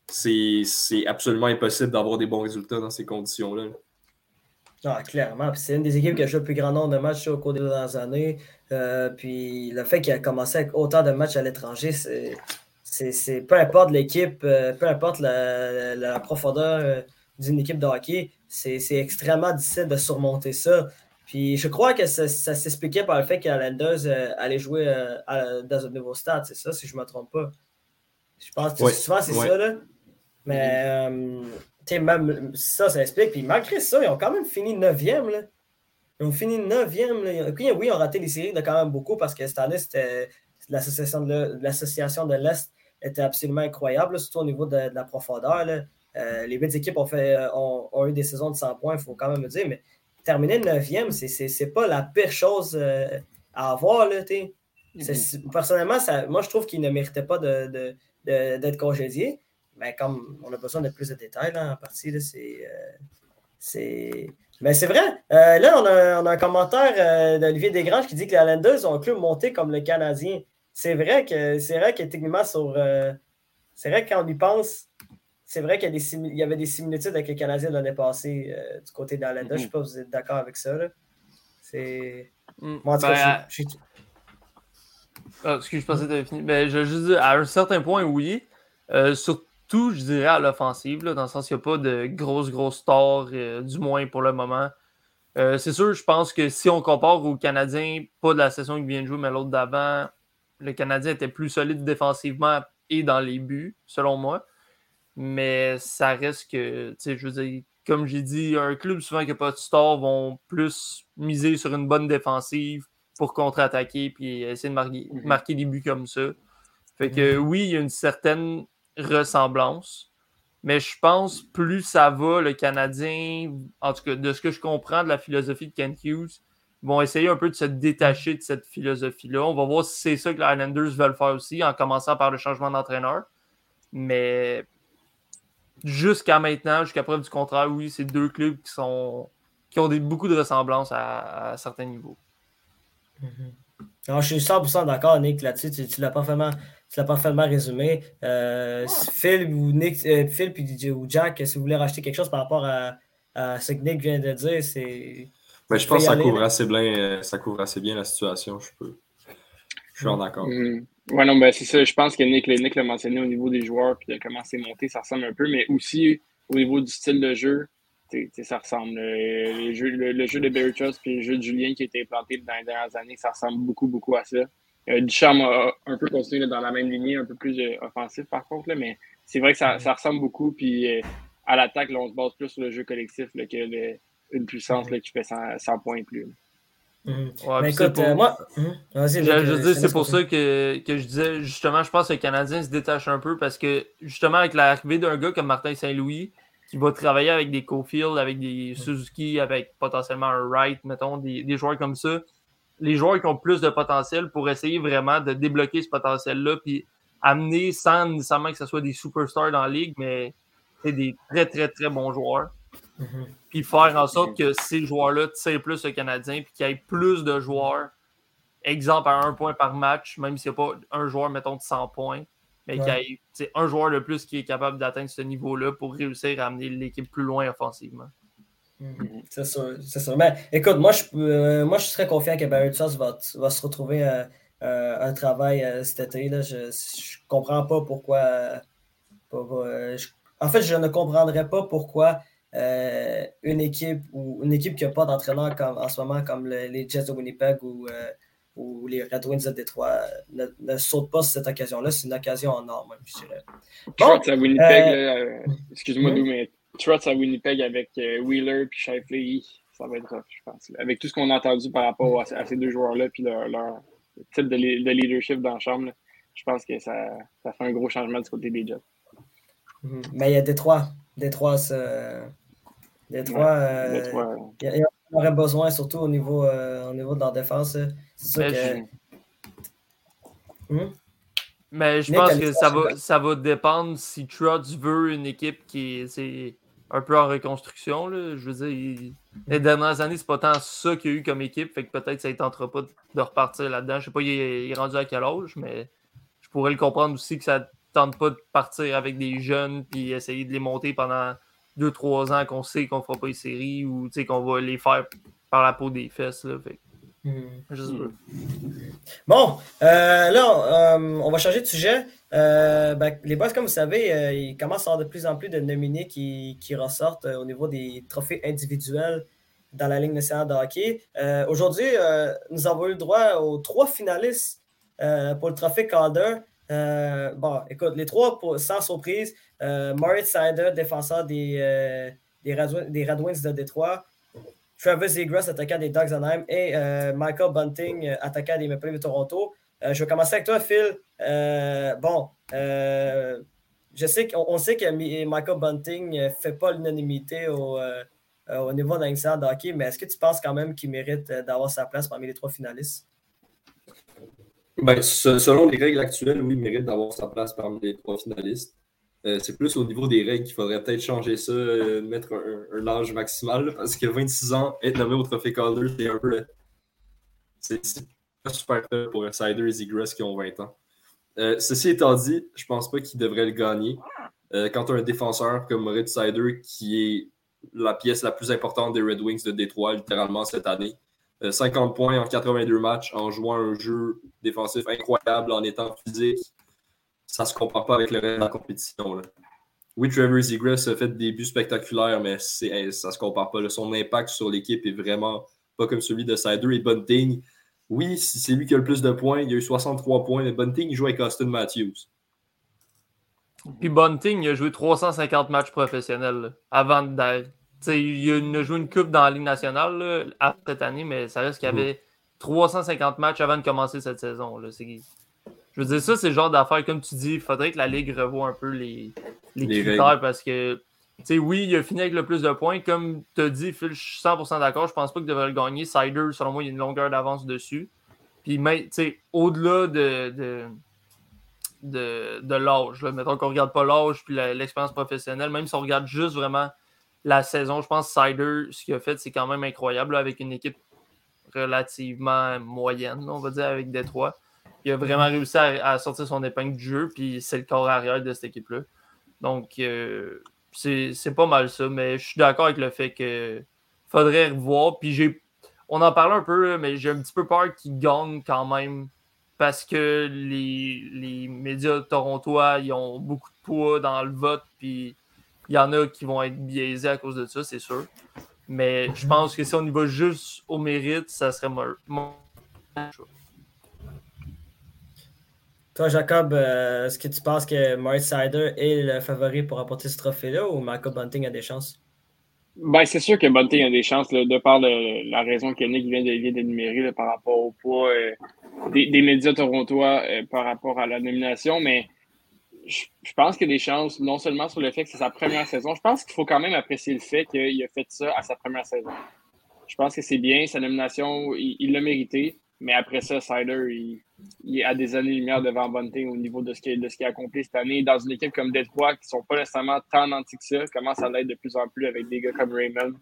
C'est absolument impossible d'avoir des bons résultats dans ces conditions-là. Ah, clairement. C'est une des équipes qui a joué le plus grand nombre de matchs au cours des dernières années. Euh, puis le fait qu'il a commencé avec autant de matchs à l'étranger, c'est peu importe l'équipe, euh, peu importe la profondeur d'une équipe de hockey, c'est extrêmement difficile de surmonter ça. Puis je crois que ça, s'expliquait par le fait que Landers euh, allait jouer euh, dans un nouveau stade, c'est ça, si je ne me trompe pas. Je pense que souvent c'est ça, là. Mais euh, même ça, ça explique. Puis malgré ça, ils ont quand même fini 9e. Là. ils ont fini 9e. là. Oui, oui, ils ont raté les séries de quand même beaucoup parce que cette année, c'était l'association de l'association de l'Est était absolument incroyable, là, surtout au niveau de, de la profondeur. là. Euh, les huit équipes ont, fait, euh, ont, ont eu des saisons de 100 points, il faut quand même le dire, mais terminer 9e, c'est- pas la pire chose euh, à avoir. Là, c'est- Personnellement, ça, moi, je trouve qu'ils ne méritaient pas de- de- de- d'être congédiés. Mais comme on a besoin de plus de détails là, en partie, c'est. euh, c'est- Mais c'est vrai. Là, on a, on a un commentaire d'Olivier Desgranges qui dit que les Islanders ont un club monté comme le Canadien. C'est vrai que c'est vrai que techniquement sur. c'est vrai que quand on y pense, c'est vrai qu'il y, avait des similitudes avec les Canadiens de l'année passée euh, du côté Islanders. Je ne sais pas si vous êtes d'accord avec ça. là. C'est. Mm. Moi, en tout Ben, cas, je- je- Ah, excuse, je pensais que tu avais fini. Mais je veux juste dire, à un certain point, oui. Euh, surtout, je dirais à l'offensive, là, dans le sens qu'il n'y a pas de grosses, grosses stars, euh, du moins pour le moment. C'est sûr, je pense que si on compare aux Canadiens, pas de la session qui vient de jouer, mais l'autre d'avant, le Canadien était plus solide défensivement et dans les buts, selon moi. Mais ça reste que, tu sais, je veux dire, comme j'ai dit, un club souvent qui n'a pas de star vont plus miser sur une bonne défensive pour contre-attaquer puis essayer de marquer, Mhm. marquer des buts comme ça. Fait que oui, il y a une certaine ressemblance. Mais je pense plus ça va, le Canadien, en tout cas de ce que je comprends de la philosophie de Kent Hughes, vont essayer un peu de se détacher de cette philosophie-là. On va voir si c'est ça que les Islanders veulent faire aussi, en commençant par le changement d'entraîneur. Mais jusqu'à maintenant, jusqu'à preuve du contraire, oui, c'est deux clubs qui sont qui ont des, beaucoup de ressemblances à, à certains niveaux. Non, je suis 100% d'accord, Nick, là-dessus. Tu, tu l'as parfaitement, tu l'as parfaitement résumé. Euh, Phil ou Nick, euh, Phil puis DJ ou Jack, si vous voulez racheter quelque chose par rapport à, à ce que Nick vient de dire, c'est. Mais je Tu pense que ça aller, couvre, là. assez bien, euh, ça couvre assez bien la situation. Je, peux... je suis en accord. Mhm. Ouais, non, ben c'est ça. Je pense que Nick, Nick l'a mentionné au niveau des joueurs puis de comment c'est monté, ça ressemble un peu, mais aussi au niveau du style de jeu, tu sais, ça ressemble. Le, les jeux- le, le jeu de Barry Trust puis le jeu de Julien qui a été implanté dans les dernières années, ça ressemble beaucoup, beaucoup à ça. Euh, Ducharme a un peu continué là, dans la même lignée, un peu plus euh, offensif par contre, là, mais c'est vrai que ça, ça ressemble beaucoup. Puis euh, à l'attaque, on se base plus sur le jeu collectif là, que le- une puissance qui fait 100, 100 points et plus. Ouais, c'est écoute, pour- euh, moi. Nick, Je, je c'est pour ça que, que je disais, justement, je pense que le Canadien se détache un peu parce que, justement, avec l'arrivée d'un gars comme Martin Saint-Louis, qui va travailler avec des Cofield, avec des Suzuki, avec potentiellement un Wright, mettons, des, des joueurs comme ça, les joueurs qui ont plus de potentiel pour essayer vraiment de débloquer ce potentiel-là, puis amener sans nécessairement que ce soit des superstars dans la ligue, mais c'est des très, très, très bons joueurs Mhm. puis faire en sorte que ces joueurs-là tirent plus le Canadien, puis qu'il y ait plus de joueurs, exemple à un point par match, même s'il n'y a pas un joueur, mettons, de 100 points, mais qu'il y ait un joueur de plus qui est capable d'atteindre ce niveau-là pour réussir à amener l'équipe plus loin offensivement. Mhm. C'est sûr, c'est sûr. Mais écoute, moi je, euh, moi, je serais confiant que Barry Trotz va, va se retrouver euh, euh, un travail euh, cet été. Là. Je ne comprends pas pourquoi. en fait, je ne comprendrais pas pourquoi euh, une équipe ou une équipe qui n'a pas d'entraîneur comme, en ce moment, comme le- les Jets de Winnipeg ou, euh, ou les Red Wings de Détroit, ne, ne saute pas sur cette occasion-là. C'est une occasion en or, même, je dirais. Bon, Trotz à Winnipeg, euh, excuse-moi. Lou, mais Trotz à Winnipeg avec Wheeler puis Shifley, ça va être rough, je pense. Avec tout ce qu'on a entendu par rapport à, à ces deux joueurs-là puis leur, leur type de, le- de leadership dans la chambre, là, je pense que ça, ça fait un gros changement du côté des Jets. Mhm. Mais il y a Détroit. Détroit, ça- Détroit, euh, Détroit, euh, il il en aurait besoin, surtout au niveau, euh, au niveau de leur défense. là. C'est sûr Mais. Hmm? Mais je Nick, pense t'as que ça va, ça va dépendre si Trotz veut une équipe qui est un peu en reconstruction. Là. Je veux dire, il- les dernières années, c'est pas tant ça qu'il y a eu comme équipe. Fait que peut-être ça ne tentera pas de, repartir là-dedans. Je sais pas, il est, rendu à quel âge, mais je pourrais le comprendre aussi que ça ne tente pas de partir avec des jeunes puis essayer de les monter pendant 2-3 ans qu'on sait qu'on fera pas les séries ou tu sais, qu'on va les faire par la peau des fesses. Là. Fait Hmm. je sais pas. Bon, euh, là, euh, on va changer de sujet. Euh, ben, les boys, comme vous savez, euh, il commence à avoir de plus en plus de nominés qui, qui ressortent euh, au niveau des trophées individuels dans la Ligue nationale de hockey. Euh, Aujourd'hui, euh, nous avons eu le droit aux trois finalistes euh, pour le trophée Calder. Euh, bon, écoute, les trois, sans surprise, euh, Moritz Seider, défenseur des, euh, des, Red, Wings- de Détroit. Travis Zegras, attaquant des Dogs Anaheim, et Michael Bunting, attaquant des Maple Leafs de Toronto. je vais commencer avec toi, Phil. bon, je sais qu'on sait que Michael Bunting ne fait pas l'unanimité au, au niveau d'un de hockey, mais est-ce que tu penses quand même qu'il mérite d'avoir sa place parmi les trois finalistes? Ben, selon les règles actuelles, oui, il mérite d'avoir sa place parmi les trois finalistes. Euh, c'est plus au niveau des règles qu'il faudrait peut-être changer ça, euh, mettre un, âge maximal, parce que 26 ans, être nommé au trophée Calder, c'est un peu. C'est pas super pour Cider et Zigras qui ont 20 ans. Euh, ceci étant dit, je pense pas qu'il devrait le gagner. quand tu as un défenseur comme Moritz Sider, qui est la pièce la plus importante des Red Wings de Détroit, littéralement cette année, 50 points en 82 matchs en jouant un jeu défensif incroyable, en étant physique, ça ne se compare pas avec le reste de la compétition. Oui, Trevor Zegras a fait des buts spectaculaires, mais ça ne se compare pas. Son impact sur l'équipe est vraiment pas comme celui de Sider et Bunting. Oui, c'est lui qui a le plus de points. Il a eu 63 points, mais Bunting joue avec Austin Matthews. Puis Bunting, a joué 350 matchs professionnels avant d'être. Il a joué une coupe dans la Ligue nationale cette année, mais ça reste qu'il y mhm. avait 350 matchs avant de commencer cette saison. Là. Je veux dire, ça, c'est le genre d'affaires, comme tu dis, il faudrait que la Ligue revoie un peu les, les, critères parce que, tu sais, oui, il a fini avec le plus de points. Comme tu as dit, Phil, je suis 100% d'accord. Je pense pas qu'il devrait le gagner. Sider, selon moi, il y a une longueur d'avance dessus. Puis, tu sais, au-delà de, de, de, de l'âge, mettons qu'on regarde pas l'âge puis l'expérience professionnelle, même si on regarde juste vraiment la saison, je pense Sider, ce qu'il a fait, c'est quand même incroyable avec une équipe relativement moyenne, on va dire, avec Détroit il a vraiment réussi à, sortir son épingle du jeu, puis c'est le corps arrière de cette équipe-là. Donc, euh, c'est pas mal ça, mais je suis d'accord avec le fait que faudrait revoir. Puis j'ai, on en parlait un peu, mais j'ai un petit peu peur qu'il gagne quand même parce que les, les médias torontois ils ont beaucoup de poids dans le vote, puis il y en a qui vont être biaisés à cause de ça, c'est sûr. Mais je pense que si on y va juste au mérite, ça serait mon choix. Toi, Jacob, euh, est-ce que tu penses que Maurice Sider est le favori pour apporter ce trophée-là ou Michael Bunting a des chances? Ben, c'est sûr que Bunting a des chances, de par la raison que Nick vient d'énumérer par rapport au poids euh, des, médias torontois euh, par rapport à la nomination, mais je, pense qu'il y a des chances, non seulement sur le fait que c'est sa première saison, je pense qu'il faut quand même apprécier le fait qu'il a fait ça à sa première saison. Je pense que c'est bien, sa nomination, il l'a mérité. Mais après ça, Sider, il, il, des années-lumière devant Bunting au niveau de ce qu'il a accompli cette année. Dans une équipe comme Detroit, qui ne sont pas nécessairement tant nantis que ça, commence à l'être de plus en plus avec des gars comme Raymond,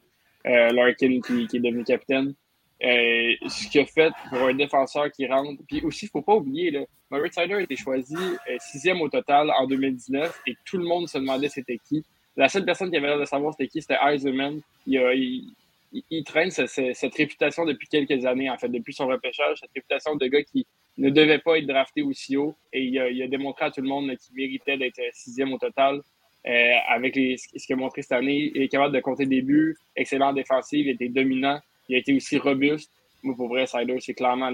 euh, Larkin qui, est devenu capitaine. Euh, ce qu'il a fait pour un défenseur qui rentre. Puis aussi, il ne faut pas oublier, là, Murray Sider a été choisi euh, sixième au total en 2019 et tout le monde se demandait c'était qui. La seule personne qui avait l'air de savoir c'était qui, c'était Eisenman. Il, traîne cette, réputation depuis quelques années, en fait, depuis son repêchage, cette réputation de gars qui ne devait pas être drafté aussi haut. Et il a, démontré à tout le monde qu'il méritait d'être sixième au total. Euh, avec ce qu'il a montré cette année, il est capable de compter des buts, excellent défensif, il était dominant, il a été aussi robuste. Moi, pour vrai, Sider, c'est clairement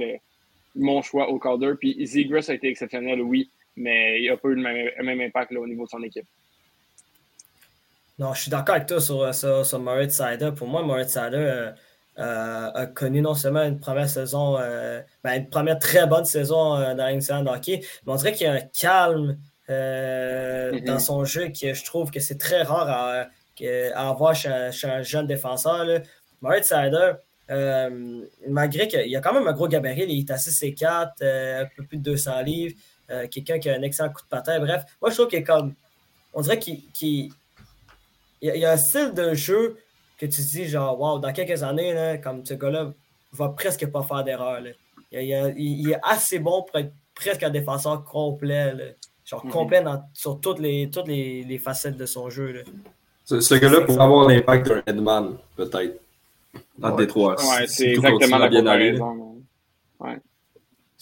mon choix au Calder. Puis Zegras a été exceptionnel, oui, mais il n'a pas eu le même, impact au niveau de son équipe. Non, je suis d'accord avec toi sur, sur, sur Moritz Sider. Pour moi, Moritz Sider euh, euh, a connu non seulement une première saison, euh, ben, une première très bonne saison dans la de hockey, mais on dirait qu'il y a un calme mm-hmm. dans son jeu que je trouve que c'est très rare à, avoir chez, un jeune défenseur. Là. Moritz Sider, malgré qu'il a quand même un gros gabarit, il est à 6 4, un peu plus de 200 livres, quelqu'un qui a un excellent coup de patin. Bref, moi je trouve qu'il est comme. On dirait qu'il il y, a un style de jeu que tu te dis, genre, wow, dans quelques années, là, comme ce gars-là va presque pas faire d'erreur. Il, est assez bon pour être presque un défenseur complet. Genre mhm. complet sur toutes, les, toutes les, facettes de son jeu. Ce, gars-là pourrait avoir l'impact d'un Headman, peut-être. Dans Détroit. Ouais, c'est exactement la comparaison. Ouais.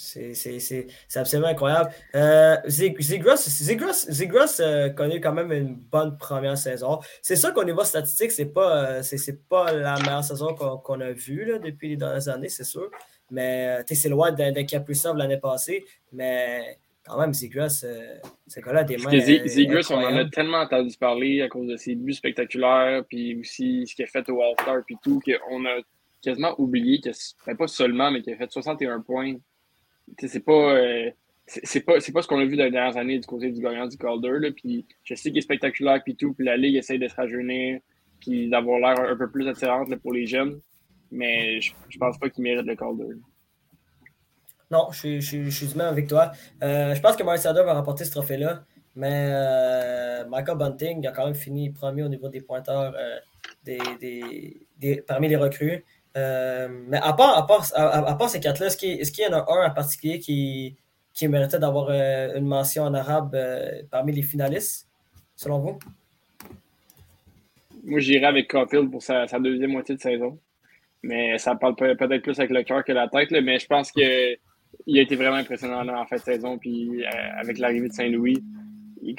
C'est absolument incroyable. Euh, Zigras a connu quand même une bonne première saison. C'est sûr qu'au niveau statistique, ce n'est pas, euh, pas la meilleure saison qu'on a vue là, depuis les dernières années, c'est sûr. Mais euh, c'est loin d'être plus simple l'année passée. Mais quand même, Zegras, euh, ce gars-là a des mains. Que euh, on en a tellement entendu parler à cause de ses buts spectaculaires, puis aussi ce qu'il a fait au All-Star, puis tout, qu'on a quasiment oublié que, ben, pas seulement, mais qu'il a fait 61 points. Tu sais, c'est pas. euh, c'est c'est pas, c'est pas ce qu'on a vu dans les dernières années du côté du gagnant du Calder. Là, puis je sais qu'il est spectaculaire, puis tout, puis la Ligue essaie de se rajeunir, puis d'avoir l'air un peu plus attirante là, pour les jeunes. Mais je, je pense pas qu'il mérite le Calder. Non, je, suis- je, je suis même avec toi. Euh, je pense que Sanders va remporter ce trophée-là, mais euh, Michael Bunting a quand même fini premier au niveau des pointeurs euh, des, des- parmi les recrues. Mais à part, à part, à, part ces quatre-là, est-ce qu'il y en a un en particulier qui, qui méritait d'avoir une mention en arabe parmi les finalistes, selon vous? Moi, j'irais avec Caulfield pour sa, deuxième moitié de saison. Mais ça parle peut- peut-être plus avec le cœur que la tête. mais je pense que il a été vraiment impressionnant là, en fin de saison. Puis euh, avec l'arrivée de Saint-Louis.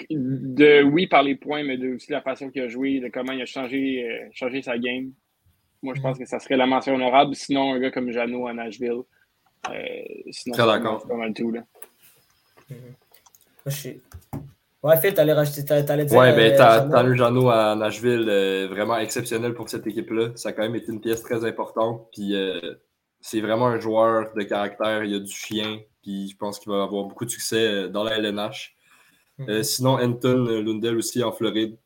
De oui par les points, mais de aussi la façon qu'il a joué, de comment il a changé, euh, changé sa game. Moi, je pense que ça serait la mention honorable. Sinon, un gars comme Jeannot à Nashville. Euh, sinon, Très d'accord. c'est pas mal tout. Là. Moi, je suis... Ouais, Phil, t'allais rajouter, t'a- t'allais dire. Ouais, ben, euh, t'as eu Jeannot à Nashville, euh, vraiment exceptionnel pour cette équipe-là. Ça a quand même été une pièce très importante. Puis euh, c'est vraiment un joueur de caractère. Il a du chien. Puis je pense qu'il va avoir beaucoup de succès euh, dans la LNH. Euh, sinon, Anton Lundell aussi en Floride,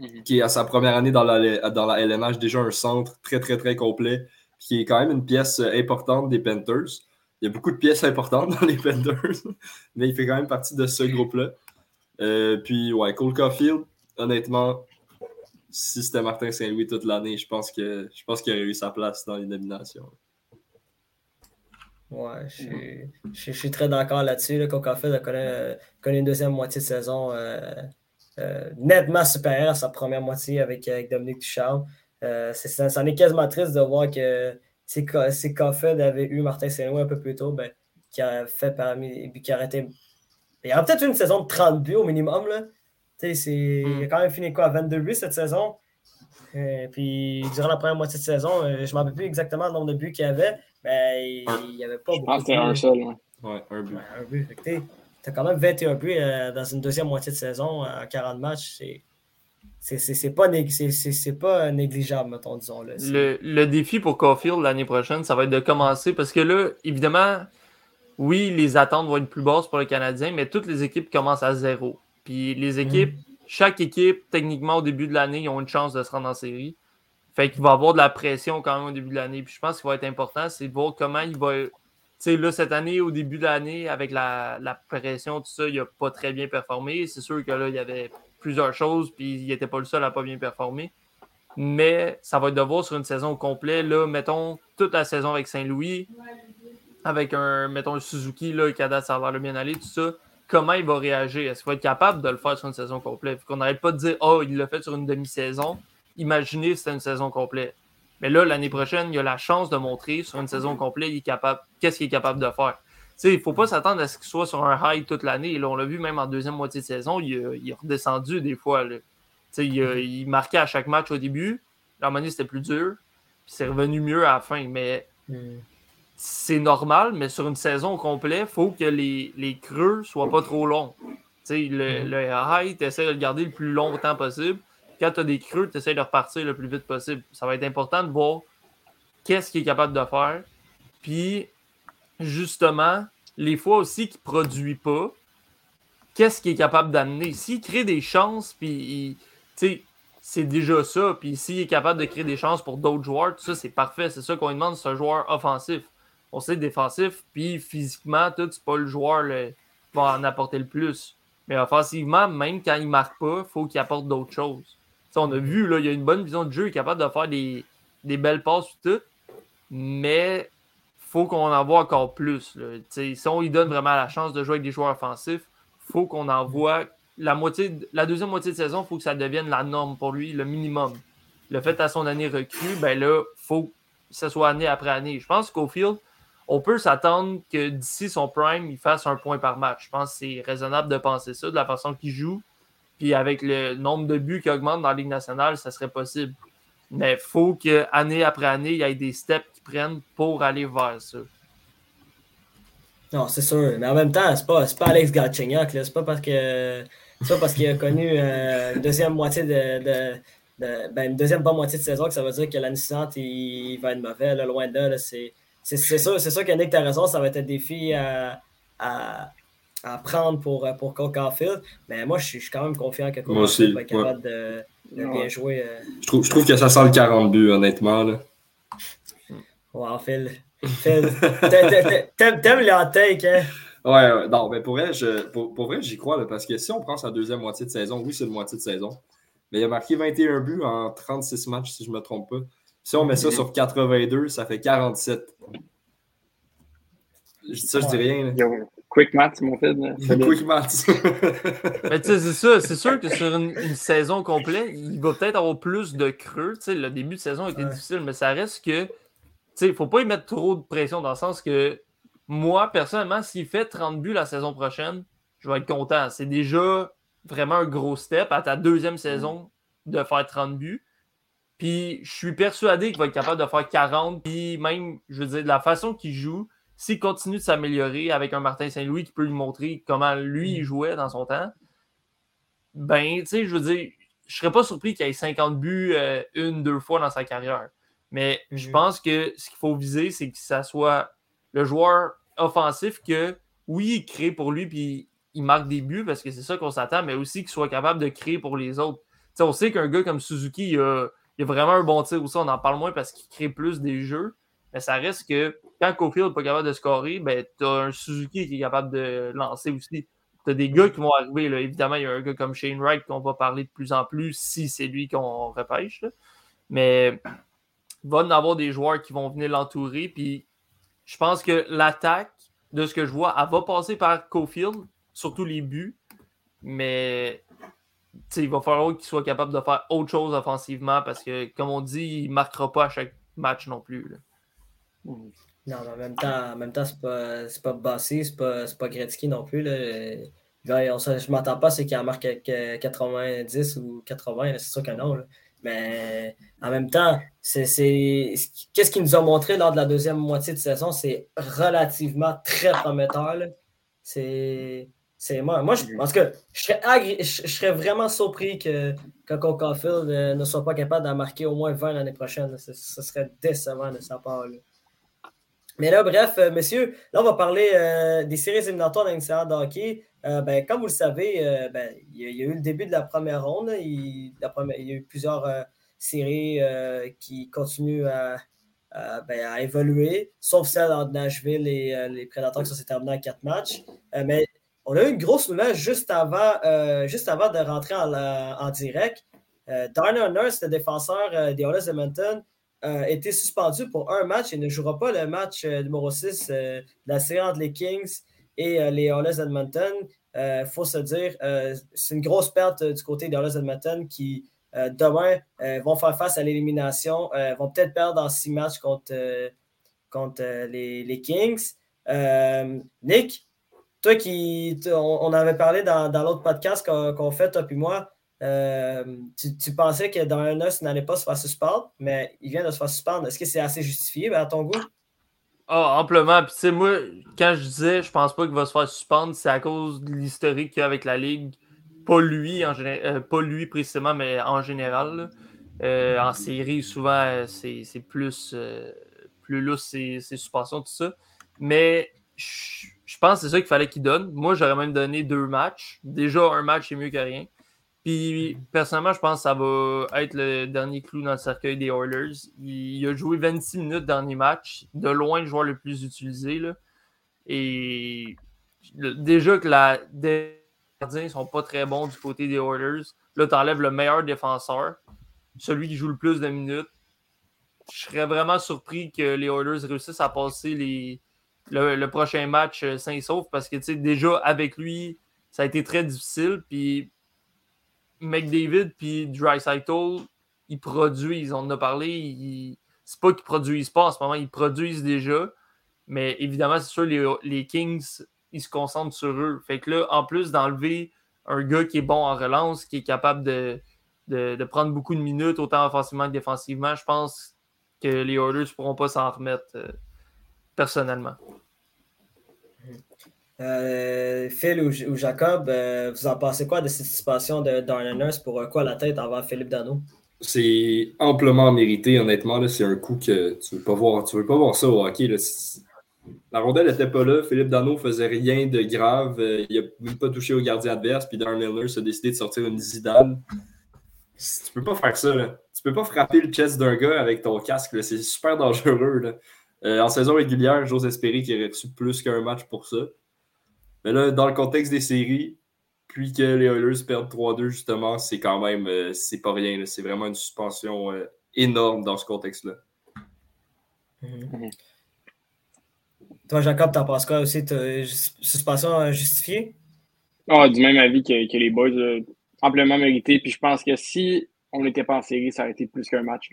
Mhm. qui est à sa première année dans la, dans la LNH, déjà un centre très, très, très complet, qui est quand même une pièce euh, importante des Panthers. Il y a beaucoup de pièces importantes dans les Panthers, mais il fait quand même partie de ce groupe-là. Euh, puis, ouais, Cole Caulfield, honnêtement, si c'était Martin Saint-Louis toute l'année, je pense que je pense qu'il aurait eu sa place dans les nominations. Ouais, je suis, je suis- je suis très d'accord là-dessus. Là, Coca-Cola a connu, connu une deuxième moitié de saison euh, euh, nettement supérieure à sa première moitié avec, avec Dominique Ducharme. Euh, c'est- ça, ça en est quasiment triste de voir que si, si Caulfield avait eu Martin Saint-Louis un peu plus tôt, ben, qui a fait parmi. puis qui aurait été. Il y aurait peut-être eu une saison de 30 buts au minimum. Là. C'est- Il a quand même fini quoi, 22 buts cette saison? Euh, puis durant la première moitié de saison, euh, je ne me rappelle plus exactement le nombre de buts qu'il y avait, mais il n'y avait pas Je beaucoup pense que de c'était un buts. seul. ouais. Ouais, un but. Ouais, un but. T'es- T'as quand même 21 buts euh, dans une deuxième moitié de saison en 40 matchs. C'est, c'est, pas, nég- c'est, c'est, c'est pas négligeable, mettons, disons. Là. C'est- Le, le défi pour Caulfield l'année prochaine, ça va être de commencer parce que là, évidemment, oui, les attentes vont être plus basses pour le Canadien, mais toutes les équipes commencent à zéro. Puis les équipes, chaque équipe, techniquement, au début de l'année, ils ont une chance de se rendre en série. Fait qu'il va avoir de la pression quand même au début de l'année. Puis je pense qu'il va être important, c'est de voir comment il va. Tu sais, là, cette année, au début de l'année, avec la, pression, tout ça, il n'a pas très bien performé. C'est sûr que là, il y avait plusieurs choses, puis il n'était pas le seul à pas bien performer. Mais ça va être de voir sur une saison complète. Là, mettons, toute la saison avec Saint-Louis, avec un, mettons, Suzuki, là, qui ça va bien aller, tout ça. Comment il va réagir? Est-ce qu'il va être capable de le faire sur une saison complète? Faut qu'on n'arrête pas de dire, oh, il l'a fait sur une demi-saison. Imaginez si c'était une saison complète. Mais là, l'année prochaine, il a la chance de montrer sur une saison complète, il est capable, qu'est-ce qu'il est capable de faire? Il ne faut pas s'attendre à ce qu'il soit sur un high toute l'année. Là, on l'a vu même en deuxième moitié de saison, il, a- il est redescendu des fois. là. Il, a- il marquait à chaque match au début. À un moment donné, c'était plus dur. Puis c'est revenu mieux à la fin. Mais Hmm. C'est normal, mais sur une saison complète, il faut que les, les creux soient pas trop longs. Tu sais, le, le high, tu essaies de le garder le plus longtemps possible. Quand tu as des creux, tu essaies de repartir le plus vite possible. Ça va être important de voir qu'est-ce qu'il est capable de faire. Puis, justement, les fois aussi qu'il ne produit pas, qu'est-ce qu'il est capable d'amener? S'il crée des chances, puis c'est déjà ça. Puis s'il est capable de créer des chances pour d'autres joueurs, tout ça, c'est parfait. C'est ça qu'on lui demande, c'est un joueur offensif. On sait défensif, puis physiquement, tout, c'est pas le joueur qui va en apporter le plus. Mais offensivement, même quand il marque pas, il faut qu'il apporte d'autres choses. On a vu, là, il a une bonne vision de jeu, il est capable de faire des, belles passes et tout. Mais faut qu'on en voit encore plus. là. Si on lui donne vraiment la chance de jouer avec des joueurs offensifs, faut qu'on en voit la deuxième moitié de saison, il faut que ça devienne la norme pour lui, le minimum. Le fait à son année recrue, ben là, faut que ce soit année après année. Je pense qu'au field, on peut s'attendre que d'ici son prime, il fasse un point par match. Je pense que c'est raisonnable de penser ça, de la façon qu'il joue. Puis avec le nombre de buts qui augmente dans la Ligue nationale, ça serait possible. Mais il faut qu'année après année, il y ait des steps qui prennent pour aller vers ça. Non, c'est sûr. Mais en même temps, c'est pas, pas Alex Galchenyuk. C'est pas parce que pas parce qu'il a connu euh, une deuxième moitié de, ben, une deuxième bonne moitié de saison que ça veut dire que l'année suivante, il, va être mauvais. Là, loin de là. C'est, c'est sûr, c'est sûr que Nick, t'as raison, ça va être un défi à, à, à prendre pour, pour Cole Caulfield. Mais moi, je suis, je suis quand même confiant que Cole Moi aussi, Caulfield va être capable de, de bien jouer. euh. Je trouve, je trouve que ça sent le 40 buts, honnêtement. Là. Wow, Phil. Phil, t'a- t'a- t'aimes, les hot takes, hein? Ouais, ouais, non, mais pour vrai, je, pour, pour vrai, j'y crois, là, parce que si on prend sa deuxième moitié de saison, oui, c'est une moitié de saison, mais il a marqué 21 buts en 36 matchs, si je ne me trompe pas. Si on met ça sur 82, ça fait 47. Je dis ça, je dis rien. Yo, quick math, mon fils. Quick maths. Mais tu sais, c'est ça. C'est sûr que sur une, une saison complète, il va peut-être avoir plus de creux. Tu sais, le début de saison a été Ouais. difficile, mais ça reste que. Tu sais, il ne faut pas y mettre trop de pression dans le sens que moi, personnellement, s'il fait 30 buts la saison prochaine, je vais être content. C'est déjà vraiment un gros step à ta deuxième saison de faire 30 buts. Puis je suis persuadé qu'il va être capable de faire 40. Puis même, je veux dire, de la façon qu'il joue, s'il continue de s'améliorer avec un Martin Saint-Louis qui peut lui montrer comment lui il jouait dans son temps, ben, tu sais, je veux dire, je serais pas surpris qu'il ait 50 buts euh, une, deux fois dans sa carrière. Mais je Mhm. pense que ce qu'il faut viser, c'est que ça soit le joueur offensif que, oui, il crée pour lui, puis il marque des buts parce que c'est ça qu'on s'attend, mais aussi qu'il soit capable de créer pour les autres. Tu sais, on sait qu'un gars comme Suzuki, il a, il a vraiment un bon tir aussi. On en parle moins parce qu'il crée plus des jeux. Mais ça reste que quand Cofield n'est pas capable de scorer, ben, tu as un Suzuki qui est capable de lancer aussi. Tu as des gars qui vont arriver. Là. Évidemment, il y a un gars comme Shane Wright qu'on va parler de plus en plus si c'est lui qu'on repêche. Mais il va y en avoir des joueurs qui vont venir l'entourer. Puis je pense que l'attaque, de ce que je vois, elle va passer par Cofield, surtout les buts. Mais il va falloir qu'il soit capable de faire autre chose offensivement parce que, comme on dit, il ne marquera pas à chaque match non plus. là. Non, mais en même temps, en même c'est pas, pas Bossy, c'est pas, pas Gretzky non plus. Là. Gars, on je m'entends pas, c'est qu'il en marque que 90 ou 80, là, c'est sûr que non. là. Mais en même temps, qu'est-ce qu'il nous a montré lors de la deuxième moitié de saison, c'est relativement très prometteur. là. C'est, c'est moi, moi je pense que je serais, agré- je, je serais vraiment surpris que, que Cole Caulfield, euh, ne soit pas capable d'en marquer au moins 20 l'année prochaine. Ce, ce serait décevant de sa part. là. Mais là, bref, euh, messieurs, là, on va parler euh, des séries éliminatoires de l'NCAA de hockey. Euh, ben, comme vous le savez, ben, il, y a, il y a eu le début de la première ronde. Il, la première- il y a eu plusieurs séries qui continuent à, à, ben, à évoluer, sauf celle entre Nashville et euh, les Prédateurs qui sont terminés en quatre matchs. Euh, mais on a eu une grosse nouvelle juste avant, euh, juste avant de rentrer en, direct. Euh, Darnell Nurse, le défenseur euh, des Oilers Edmonton, a été suspendu pour un match et ne jouera pas le match euh, numéro 6 euh, de la série entre les Kings et euh, les Oilers Edmonton. Il faut se dire, euh, c'est une grosse perte euh, du côté des Oilers Edmonton qui, euh, demain, euh, vont faire face à l'élimination, euh, vont peut-être perdre dans six matchs contre, euh, contre euh, les, Kings. Euh, Nick, toi qui, on, avait parlé dans, l'autre podcast qu'on fait, toi puis moi, euh, tu, tu pensais que dans un os, n'allait pas se faire suspendre, mais il vient de se faire suspendre. Est-ce que c'est assez justifié ben, à ton goût? Ah, amplement. Puis, tu sais, moi, quand je disais, je pense pas qu'il va se faire suspendre, c'est à cause de l'historique qu'il y a avec la Ligue. Pas lui, en géné- euh, pas lui précisément, mais en général. Euh, en série, souvent, c'est plus, plus lousse, ces suspensions, tout ça. Mais je pense que c'est ça qu'il fallait qu'il donne. Moi, j'aurais même donné deux matchs. Déjà, un match, c'est mieux que rien. Puis, personnellement, je pense que ça va être le dernier clou dans le cercueil des Oilers. Il, a joué 26 minutes dernier match, de loin le joueur le plus utilisé. Là. Et déjà que les gardiens ne sont pas très bons du côté des Oilers, là, tu enlèves le meilleur défenseur, celui qui joue le plus de minutes. Je serais vraiment surpris que les Oilers réussissent à passer les, le, prochain match euh, sain et sauf parce que déjà avec lui, ça a été très difficile. Puis McDavid puis Dreisaitl, ils produisent, on en a parlé. C'est pas qu'ils produisent pas en ce moment, ils produisent déjà. Mais évidemment, c'est sûr, les, les Kings, ils se concentrent sur eux. Fait que là, en plus d'enlever un gars qui est bon en relance, qui est capable de, de, de prendre beaucoup de minutes, autant offensivement que défensivement, je pense que les Oilers ne pourront pas s'en remettre euh, personnellement. Euh, Phil ou, Jacob, euh, vous en pensez quoi de cette situation de Darnell Nurse pour quoi la tête envers Philippe Dano? C'est amplement mérité, honnêtement. C'est un coup que tu ne veux, pas voir, tu veux pas voir ça au hockey. La rondelle n'était pas là. Philippe Dano faisait rien de grave. Euh, il n'a même pas touché au gardien adverse. Puis Darnell Nurse a décidé de sortir une Zidane. Tu peux pas faire ça. Là. Tu peux pas frapper le chest d'un gars avec ton casque. C'est super dangereux. En saison régulière, j'ose espérer qu'il aurait reçu plus qu'un match pour ça. Mais là, dans le contexte des séries, puis que les Oilers perdent 3-2, justement, c'est quand même, euh, c'est pas rien. C'est vraiment une suspension euh, énorme dans ce contexte-là. Mhm. Toi, Jacob, t'en penses quoi aussi? Suspension justifiée? Ah, du même avis que, les boys, euh, amplement mérité. Puis je pense que si on n'était pas en série, ça aurait été plus qu'un match.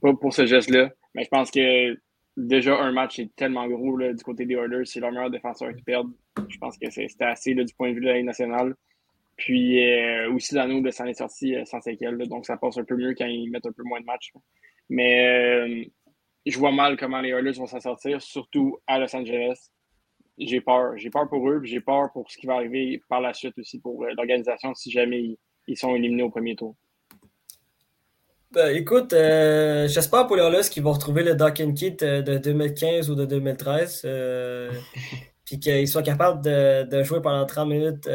Pas pour ce geste-là. Mais je pense que déjà un match est tellement gros du côté des Oilers. C'est leur meilleur défenseur qui perdent. Je pense que c'était assez du point de vue de la nationale. Puis euh, aussi l'anneau de s'en est sorti euh, sans séquelles. donc ça passe un peu mieux quand ils mettent un peu moins de matchs. Mais euh, je vois mal comment les Oilers vont s'en sortir, surtout à Los Angeles. J'ai peur. J'ai peur pour eux, j'ai peur pour ce qui va arriver par la suite aussi pour l'organisation si jamais ils sont éliminés au premier tour. Ben, écoute, euh, j'espère pour les Oilers qu'ils vont retrouver le Dock Kit euh, de 2015 ou de 2013. Euh, puis qu'ils soient capables de, jouer pendant 30 minutes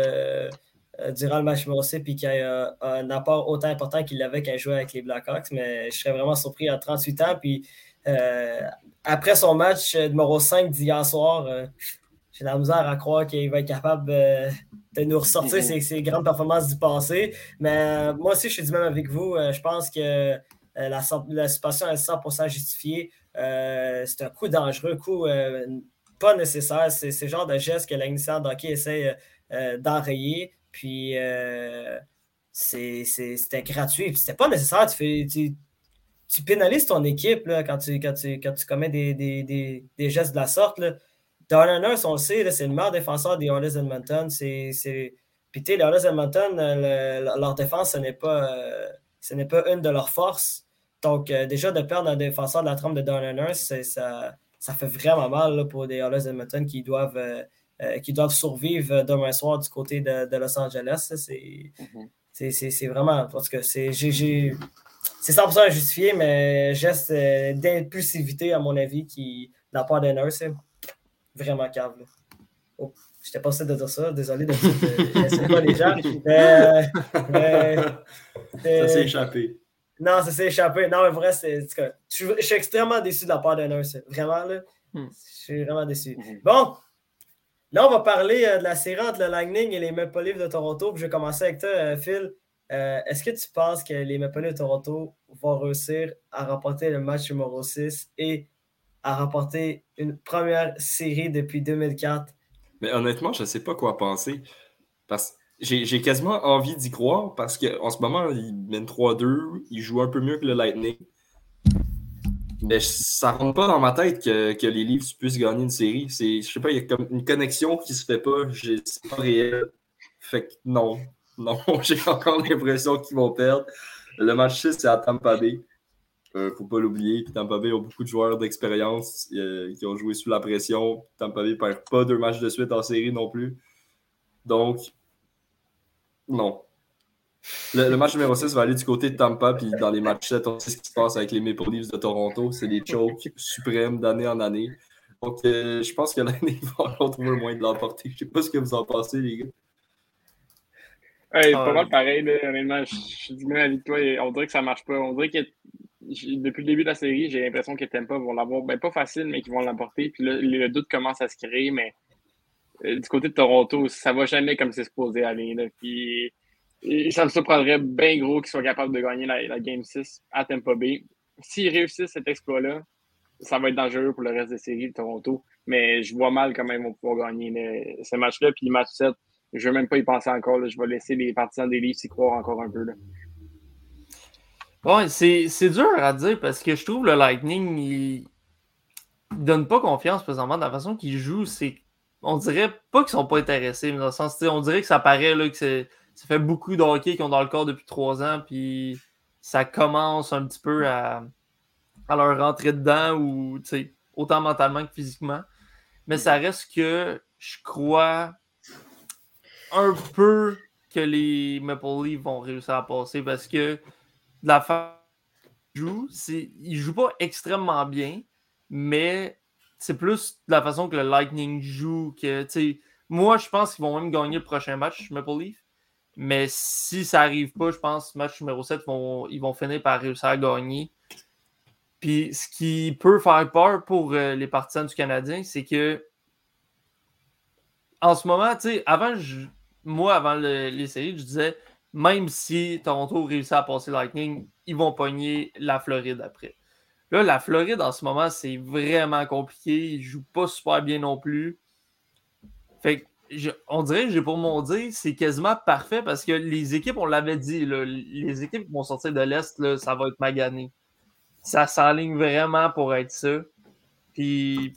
durant le match numéro 6 puis qu'il y ait un apport autant important qu'il avait quand il jouait avec les Blackhawks. Mais je serais vraiment surpris à 38 ans. Puis après son match numéro 5 d'hier soir, j'ai la misère à croire qu'il va être capable euh, de nous ressortir mm-hmm. ses, grandes performances du passé. Mais euh, moi aussi, je suis du même avec vous. Euh, je pense que la, la, situation est 100% justifiée. c'est un coup dangereux, un coup pas nécessaire. C'est le genre de geste que l'initiateur d'hockey essaie d'enrayer. Puis c'était gratuit. C'était pas nécessaire. Tu, fais, tu, pénalises ton équipe quand, tu, quand, tu, commets des, gestes de la sorte. Là. Darnell Nurse, on le sait, c'est le meilleur défenseur des Oilers Edmonton. C'est, Puis, les Oilers Edmonton, leur défense, ce n'est, pas, euh, ce n'est pas une de leurs forces. Donc, euh, déjà, de perdre un défenseur de la trempe de Darnell Nurse, ça, ça fait vraiment mal pour les Oilers Edmonton qui doivent, euh, qui doivent survivre demain soir du côté de, Los Angeles. Mm-hmm. C'est, c'est, vraiment. Parce que c'est, j'ai, c'est 100% justifié, mais geste d'impulsivité, à mon avis, qui, de la part des vraiment cave. Oh, je n'étais pas de dire ça, désolé de dire pas les gens. ça s'est échappé. Non, ça s'est échappé. Non, mais vrai, c'est. Je, suis extrêmement déçu de la part d'un nurse. Vraiment, là. Hmm. Je suis vraiment déçu. Hmm. Bon, là, on va parler euh, de la série entre le Lightning et les Maple Leafs de Toronto. je vais commencer avec toi, euh, Phil. Euh, est-ce que tu penses que les Maple Leafs de Toronto vont réussir à remporter le match numéro 6 et a remporté une première série depuis 2004. Mais honnêtement, je ne sais pas quoi penser. Parce j'ai quasiment envie d'y croire parce qu'en ce moment, il mène 3-2, il joue un peu mieux que le Lightning. Mais ça ne rentre pas dans ma tête que, que, les Leafs puissent gagner une série. Je sais pas, il y a comme une connexion qui se fait pas. C'est pas réel. Fait que non. Non, j'ai encore l'impression qu'ils vont perdre. Le match 6, c'est à Tampa Bay. Euh, faut pas l'oublier. Tampa Bay ont beaucoup de joueurs d'expérience euh, qui ont joué sous la pression. Tampa Bay perd pas deux matchs de suite en série non plus. Donc, non. Le, match numéro 6 va aller du côté de Tampa, puis dans les matchs 7, on sait ce qui se passe avec les Maple Leafs de Toronto. C'est des chokes suprêmes d'année en année. Donc, euh, je pense que l'année va trouver moins de l'emporter. Je sais pas ce que vous en pensez, les gars. Hey, pas mal pareil, honnêtement. Je suis du même avec toi. On dirait que ça marche pas. On dirait que depuis le début de la série, j'ai l'impression que Tempa vont l'avoir, ben, pas facile, mais qu'ils vont l'emporter. Puis là, le doute commence à se créer, mais euh, du côté de Toronto, ça va jamais comme c'est supposé aller. Puis ça me surprendrait bien gros qu'ils soient capables de gagner la, Game 6 à Tampa Bay. S'ils réussissent cet exploit-là, ça va être dangereux pour le reste des séries de Toronto. Mais je vois mal comment ils vont pouvoir gagner ce match-là. Puis le match 7, je ne vais même pas y penser encore. Je vais laisser les partisans des livres s'y croire encore un peu. Là. Ouais, c'est dur à dire parce que je trouve le Lightning, il, donne pas confiance présentement de la façon qu'il joue. C'est on dirait pas qu'ils sont pas intéressés, mais dans le sens, on dirait que ça paraît là, que ça fait beaucoup de qu'ils ont dans le corps depuis trois ans, puis ça commence un petit peu à, à leur rentrer dedans, ou autant mentalement que physiquement. mais ça reste que je crois un peu que les Maple Leafs vont réussir à passer parce que de la façon joue, c'est ils jouent pas extrêmement bien, mais c'est plus de la façon que le Lightning joue que moi je pense qu'ils vont même gagner le prochain match Maple Leaf. Mais si ça arrive pas, je pense match numéro 7 vont, ils vont finir par réussir à gagner. Puis ce qui peut faire peur pour euh, les partisans du Canadien, c'est que en ce moment, tu sais, avant, moi, avant les séries, je disais même si Toronto réussit à passer Lightning, ils vont pogner la Floride après. Là, la Floride, en ce moment, c'est vraiment compliqué. Ils ne jouent pas super bien non plus. Fait on dirait, j'ai pour mon dire, c'est quasiment parfait parce que les équipes, on l'avait dit, les équipes qui vont sortir de l'Est, ça va être magané. Ça s'enligne vraiment pour être ça. Puis,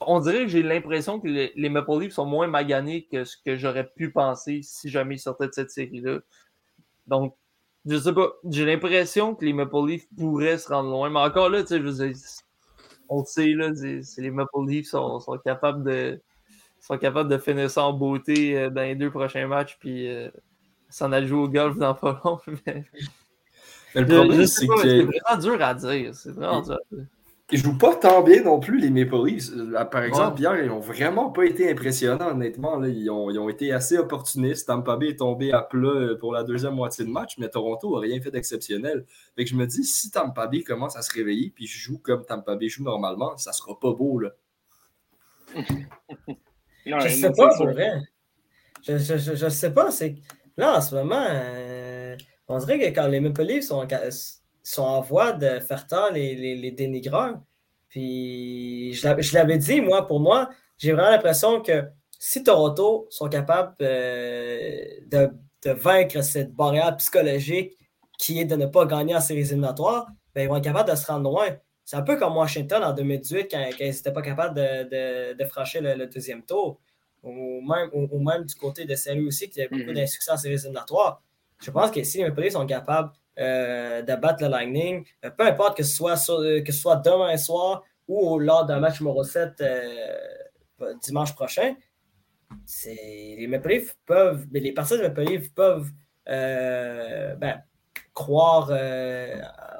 on dirait que j'ai l'impression que les, Maple Leafs sont moins maganés que ce que j'aurais pu penser si jamais ils sortaient de cette série-là. Donc, je sais pas, j'ai l'impression que les Maple Leafs pourraient se rendre loin. Mais encore là, tu sais, je veux dire, on le sait, là, les Maple Leafs sont, sont, capables de sont capables de finir ça en beauté euh, dans les deux prochains matchs, puis euh, s'en aller jouer au golf dans pas long. Mais... le problème, c'est que. C'est vraiment dur à dire. C'est vraiment dur à dire. Ils jouent pas tant bien non plus, les Maple Leafs. Par exemple, hier, ils n'ont vraiment pas été impressionnants, honnêtement. Ils, ont, été assez opportunistes. Tampa Bay est tombé à plat euh, pour la deuxième moitié de match, mais Toronto n'a rien fait d'exceptionnel. Fait que je me dis, si Tampa Bay commence à se réveiller puis joue comme Tampa Bay joue normalement, ça sera pas beau, là. non, je sais pas, pour vrai. Je, je, sais pas. C'est... Là, en ce moment, euh, on dirait que quand les Maple Leafs sont en sont en voie de faire taire les, les, dénigreurs. Puis je l'avais dit, moi, pour moi, j'ai vraiment l'impression que si Toronto sont capables euh, de, de, vaincre cette barrière psychologique qui est de ne pas gagner en séries éliminatoires, ben, ils vont être capables de se rendre loin. C'est un peu comme Washington en 2018 quand, ils n'étaient pas capables de, de, franchir le, deuxième tour. Ou même, ou, même du côté de Salut aussi, qui avait beaucoup mm-hmm. d'insuccès en séries éliminatoires. Je pense que si les Maple sont capables euh, de battre le Lightning. Euh, peu importe que ce soit, euh, que ce soit demain soir ou lors d'un match numéro 7 dimanche prochain, les Maple peuvent, les personnes de Maple Leafs peuvent ben, croire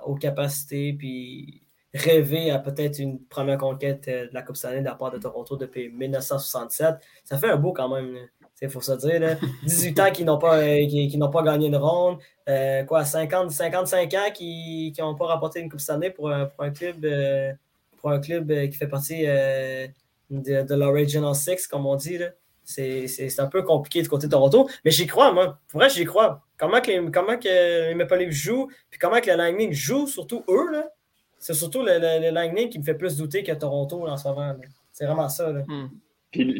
aux capacités puis rêver à peut-être une première conquête de la Coupe Stanley de la part de Toronto depuis 1967. Ça fait un beau quand même. Il faut se dire. 18 ans qui n'ont pas, euh, qui, n'ont pas gagné une ronde. Euh, quoi, 50, 55 ans qui n'ont pas rapporté une Coupe cette année pour, pour un club, euh, pour un club qui fait partie de, de l'Original Six, comme on dit. C'est, un peu compliqué du côté de Toronto. Mais j'y crois, moi. Pour vrai, j'y crois. Comment que les, comment que les Maple Leafs jouent, puis comment que le Lightning joue, surtout eux, là. C'est surtout le, le, Lightning qui me fait plus douter que Toronto en ce moment. C'est vraiment ça. Là. Hmm.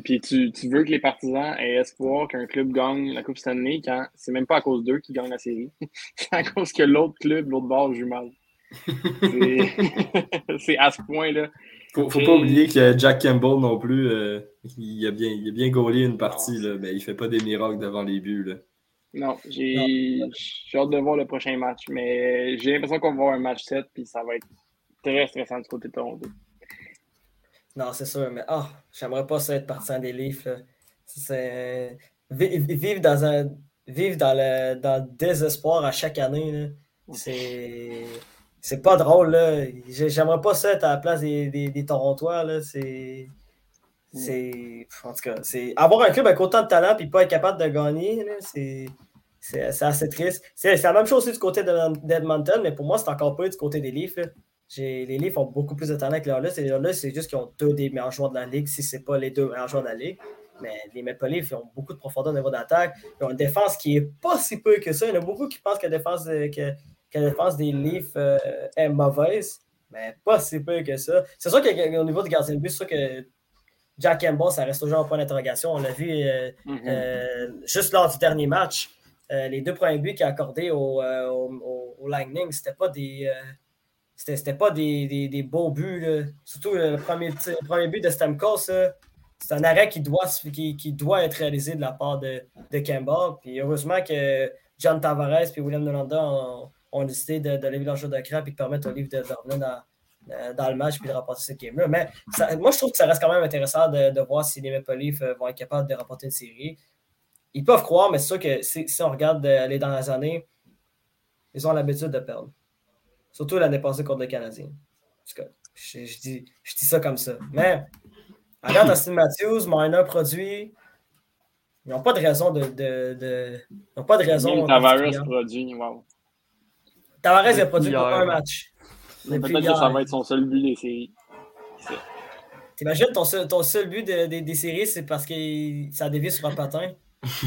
Puis, tu, veux que les partisans aient espoir qu'un club gagne la Coupe Stanley quand c'est même pas à cause d'eux qu'ils gagnent la série. c'est à cause que l'autre club, l'autre bord, joue mal. C'est à ce point-là. Faut, faut pas oublier que Jack Campbell non plus, euh, il, a bien, il a bien gaulé une partie, là, mais il fait pas des miracles devant les buts. Là. Non, j'ai hâte de voir le prochain match, mais j'ai l'impression qu'on va voir un match 7 puis ça va être très stressant du côté de Toronto. Non, c'est sûr, mais ah, j'aimerais pas ça être partisan des livres. C'est... Vivre dans un vivre dans le, dans le désespoir à chaque année, c'est. C'est pas drôle, là. J'aimerais pas ça être à la place des, des, des Torontois, là. C'est. C'est. En tout cas, c'est. Avoir un club avec autant de talent et pas être capable de gagner, c'est. C'est assez triste. C'est la même chose aussi du côté d'Edmonton, mais pour moi, c'est encore pas du côté des Leafs. Les Leafs ont beaucoup plus de talent que les Oilers. Les Oilers, c'est juste qu'ils ont deux des meilleurs joueurs de la ligue, si ce n'est pas les deux meilleurs joueurs de la ligue. Mais les Maple Leafs ont beaucoup de profondeur au niveau d'attaque. Ils ont une défense qui n'est pas si peu que ça. Il y en a beaucoup qui pensent que la défense, que, que la défense des Leafs euh, est mauvaise, mais pas si peu que ça. C'est sûr qu'au niveau du gardien de but, c'est sûr que Jack Campbell, ça reste toujours un point d'interrogation. On l'a vu euh, mm-hmm. euh, juste lors du dernier match. les deux premiers buts qu'il a accordés au, au, au Lightning, c'était pas des c'était pas des, des, beaux buts. Surtout le premier, premier but de Stamkos, c'est un arrêt qui doit, qui, doit être réalisé de la part de, de. Puis heureusement que John Tavares et William Nolanda ont, décidé de, lever leur jeu de crabe et de permettre au livre de, revenir euh, dans le match puis de remporter cette game-là. Mais moi, je trouve que ça reste quand même intéressant de, voir si les Maple Leafs euh, vont être capables de remporter une série. Ils peuvent croire, mais c'est sûr que si, si on regarde euh, les dernières années, ils ont l'habitude de perdre. Surtout l'année passée contre le Canadien. En tout cas, je, je dis, je dis ça comme ça. Mais regarde Austin Matthews, Marner produit. Ils n'ont pas de raison de. de, de- ils n'ont pas de raison. Même Tavares produit, wow. Tavares a produit pour un match. Peut-être que ça va être son seul but des séries. T'imagines ton seul, ton seul but de- de- des séries, c'est parce que ça dévie sur un patin. Je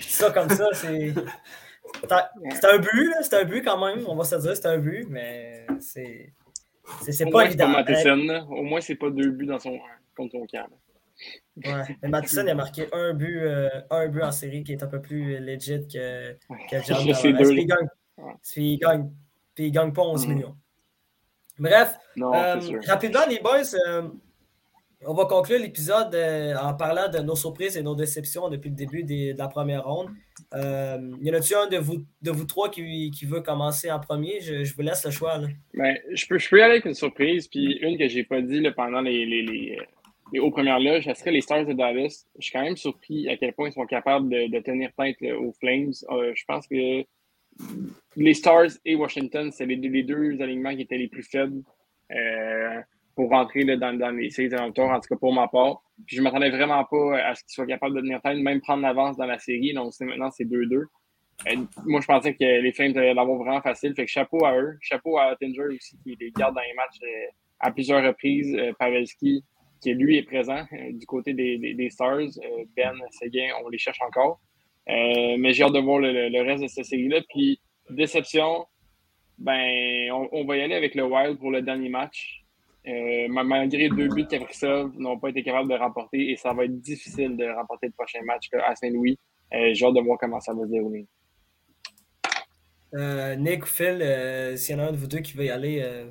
dis ça comme ça, c'est. C'est un but, là, c'est un but quand même, on va se dire, c'est un but, mais c'est. C'est pas moins, c'est pas évident. hein. Au moins, c'est pas deux buts dans son, contre son camp. Ouais. Mais Matheson il a marqué un but, euh, un but en série qui est un peu plus legit que, que John Puis il gagne, puis il gagne, puis il gagne pas 11 Mhm. millions. Bref, Non, Euh, rapidement, les boys, euh, on va conclure l'épisode euh, en parlant de nos surprises et nos déceptions depuis le début de la première ronde. Euh, y en a-tu un de vous, de vous trois qui, veut commencer en premier? Je, vous laisse le choix. Ben, je, peux, je peux y aller avec une surprise, puis une que j'ai pas dit pendant les, les, les, les premières loges, ça serait les Stars de Dallas. Je suis quand même surpris à quel point ils sont capables de, tenir tête aux Flames. Euh, je pense que les Stars et Washington, c'est les, deux alignements qui étaient les plus faibles pour rentrer là, dans, les séries éliminatoires, en tout cas pour ma part. Puis je m'attendais vraiment pas à ce qu'ils soient capables de tenir tête, même prendre l'avance dans la série. Donc maintenant, c'est 2-2. Euh, moi, je pensais que les Flames allaient l'avoir vraiment facile. Fait que chapeau à eux. Chapeau à Ottinger aussi, qui les garde dans les matchs euh, à plusieurs reprises. Euh, Pavelski, qui lui est présent euh, du côté des, Stars. Euh, ben, Seguin, on les cherche encore. Mais j'ai hâte de voir le, reste de cette série-là. Puis, déception, ben, on va y aller avec le Wild pour le dernier match. Euh, ma- malgré deux buts qu'Aprixov n'ont pas été capables de remporter et ça va être difficile de remporter le prochain match à Saint-Louis. Euh, j'ai hâte de voir comment ça va se dérouler. Euh, Nick ou Phil, euh, s'il y en a un de vous deux qui veut y aller, euh,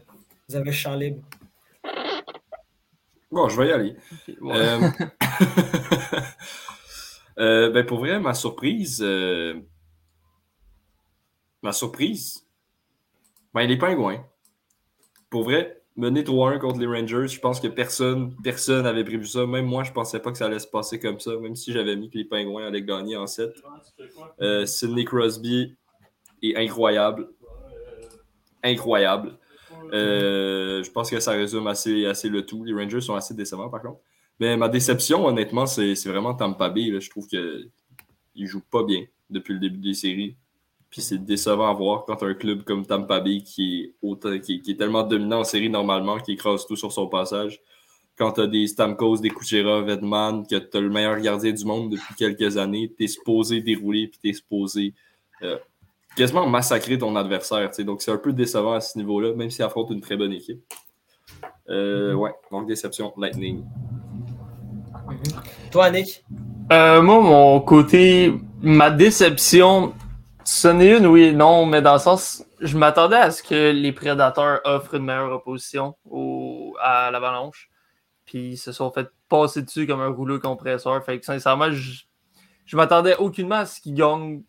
vous avez le champ libre. Bon, je vais y aller. Ouais. Euh, euh, ben pour vrai, ma surprise, euh, ma surprise, ben les Pingouins. Pour vrai, mener 3-1 contre les Rangers, je pense que personne, personne n'avait prévu ça. Même moi, je pensais pas que ça allait se passer comme ça, même si j'avais mis que les Pingouins allaient gagner en 7. Euh, Sidney Crosby est incroyable. Incroyable. Euh, je pense que ça résume assez, assez le tout. Les Rangers sont assez décevants, par contre. Mais ma déception, honnêtement, c'est vraiment Tampa Bay. Je trouve qu'ils ne jouent pas bien depuis le début des séries. Puis c'est décevant à voir quand un club comme Tampa Bay qui est, autant, qui, qui est tellement dominant en série normalement, qui écrase tout sur son passage. Quand tu as des Stamkos, des Kucherov, Edman, que tu as le meilleur gardien du monde depuis quelques années, tu es supposé dérouler puis tu es supposé euh, quasiment massacrer ton adversaire. Donc c'est un peu décevant à ce niveau-là, même s'il affronte une très bonne équipe. Euh, ouais, donc déception, Lightning. Toi, Nick? Euh, moi, mon côté, ma déception, ce n'est une oui non, mais dans le sens, je m'attendais à ce que les prédateurs offrent une meilleure opposition au, à l'avalanche. Puis ils se sont fait passer dessus comme un rouleau compresseur. Fait que sincèrement, je, je m'attendais aucunement à ce qu'ils gagnent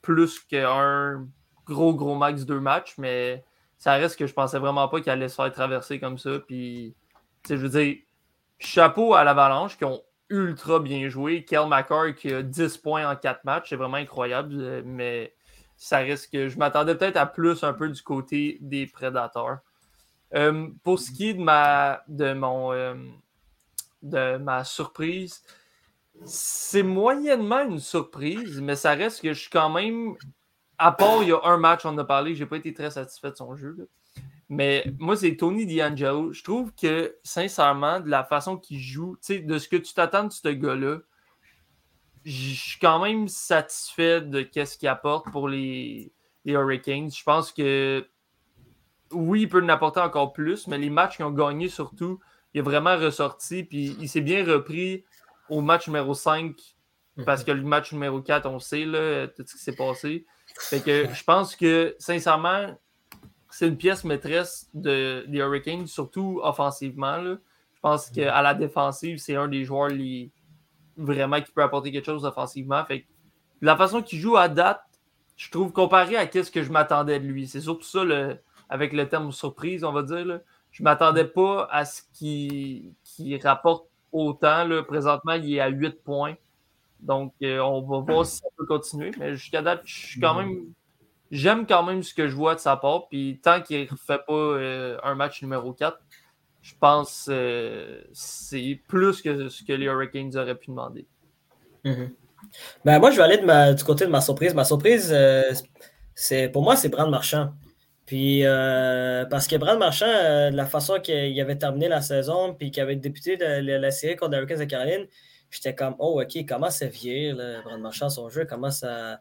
plus qu'un gros, gros max deux matchs, mais ça reste que je pensais vraiment pas qu'ils allaient se faire traverser comme ça. Puis, je veux dire, chapeau à l'avalanche qui ont ultra bien joué. Kel McCarr qui a 10 points en 4 matchs, c'est vraiment incroyable, euh, mais ça reste que je m'attendais peut-être à plus un peu du côté des prédateurs. Euh, pour ce qui est de ma de mon euh, de ma surprise, c'est moyennement une surprise, mais ça reste que je suis quand même. À part, il y a un match, on en a parlé, j'ai pas été très satisfait de son jeu. là. Mais moi, c'est Tony D'Angelo. Je trouve que, sincèrement, de la façon qu'il joue, de ce que tu t'attends de ce gars-là, je suis quand même satisfait de ce qu'il apporte pour les, les Hurricanes. Je pense que oui, il peut en apporter encore plus, mais les matchs qu'ils ont gagnés surtout, il est vraiment ressorti, puis il s'est bien repris au match numéro 5, parce que le match numéro 4, on sait là, tout ce qui s'est passé. Fait que je pense que, sincèrement, c'est une pièce maîtresse de, des Hurricanes, surtout offensivement. là. Je pense qu'à la défensive, c'est un des joueurs les- vraiment qui peut apporter quelque chose offensivement. Fait que la façon qu'il joue à date, je trouve comparé à ce que je m'attendais de lui. C'est surtout ça le, avec le terme surprise, on va dire. Là. Je ne m'attendais pas à ce qu'il rapporte autant. Là. Présentement, il est à 8 points. Donc, euh, on va voir si ça peut continuer. Mais jusqu'à date, je suis quand même. J'aime quand même ce que je vois de sa part. Puis tant qu'il ne fait pas euh, un match numéro 4, je pense que euh, c'est plus que ce que les Hurricanes auraient pu demander. Mhm. ben, moi, je vais aller du côté de ma surprise. Ma surprise, c'est pour moi, c'est Brand Marchand. Puis, parce que Brand Marchand, de la façon qu'il avait terminé la saison, puis qu'il avait débuté la, série contre les Hurricanes de Caroline, j'étais comme, oh, OK, comment ça vire, Brand Marchand, son jeu, commence à,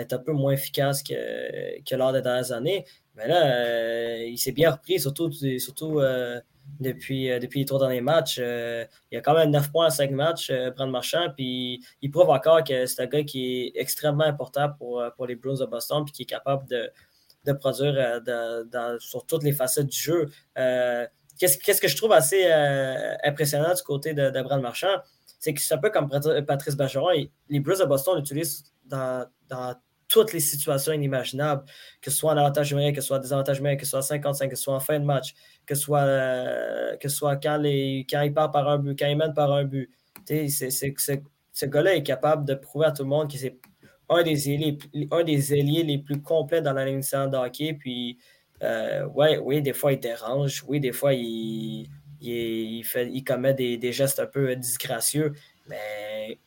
être un peu moins efficace que, que lors des dernières années. Mais là, euh, il s'est bien repris, surtout, surtout euh, depuis, euh, depuis les trois derniers matchs. il y a quand même 9 points à 5 matchs, Brand Marchand, puis il prouve encore que c'est un gars qui est extrêmement important pour, pour les Bruins de Boston, puis qui est capable de, de produire sur toutes les facettes du jeu. Qu'est-ce que je trouve assez impressionnant du côté de, Brand Marchand? c'est que c'est un peu comme Patrice Bergeron. Les Blues de Boston l'utilisent dans, toutes les situations inimaginables, que ce soit en avantage numérique, que ce soit en désavantage numérique, que ce soit 55, que ce soit en fin de match, que ce soit, euh, que soit quand, quand il part par un but, quand il mène par un but. C'est, ce gars-là est capable de prouver à tout le monde que c'est un des ailiers, un des ailiers les plus complets dans la ligne de hockey. Puis, euh, ouais, oui, des fois, il dérange. Oui, des fois, il, il, fait, il commet des, gestes un peu disgracieux, mais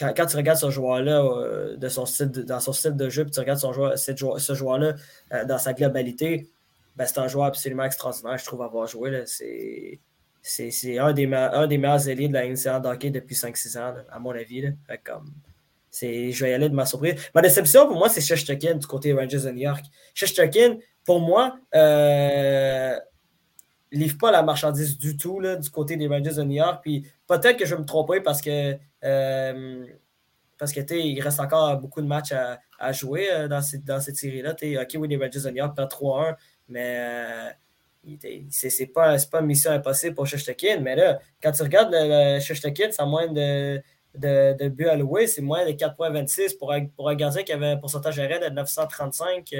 quand, tu regardes ce joueur-là euh, de son dans son style de jeu, puis tu regardes son joueur, ce joueur-là euh, dans sa globalité, ben, c'est un joueur absolument extraordinaire, je trouve, avoir joué. C'est un des, un des meilleurs ailiers de la NCAA d'hockey depuis 5-6 ans, à mon avis. comme, je vais y aller de ma surprise. Ma déception, pour moi, c'est Sheshtokin du côté Rangers de New York. Sheshtokin, pour moi, euh, livre pas la marchandise du tout là, du côté des Rangers de New York. Puis peut-être que je vais me tromper parce que euh, parce que il reste encore beaucoup de matchs à, jouer euh, dans, cette, dans cette série-là. OK, oui, les Rangers de New York perdent 3-1, mais euh, c'est pas, pas une mission impossible pour Sheshtokin. Mais là, quand tu regardes le, le c'est moins de, de, de alloués, c'est moins de 4,26 pour, un, pour un gardien qui avait un pourcentage d'arrêt de 935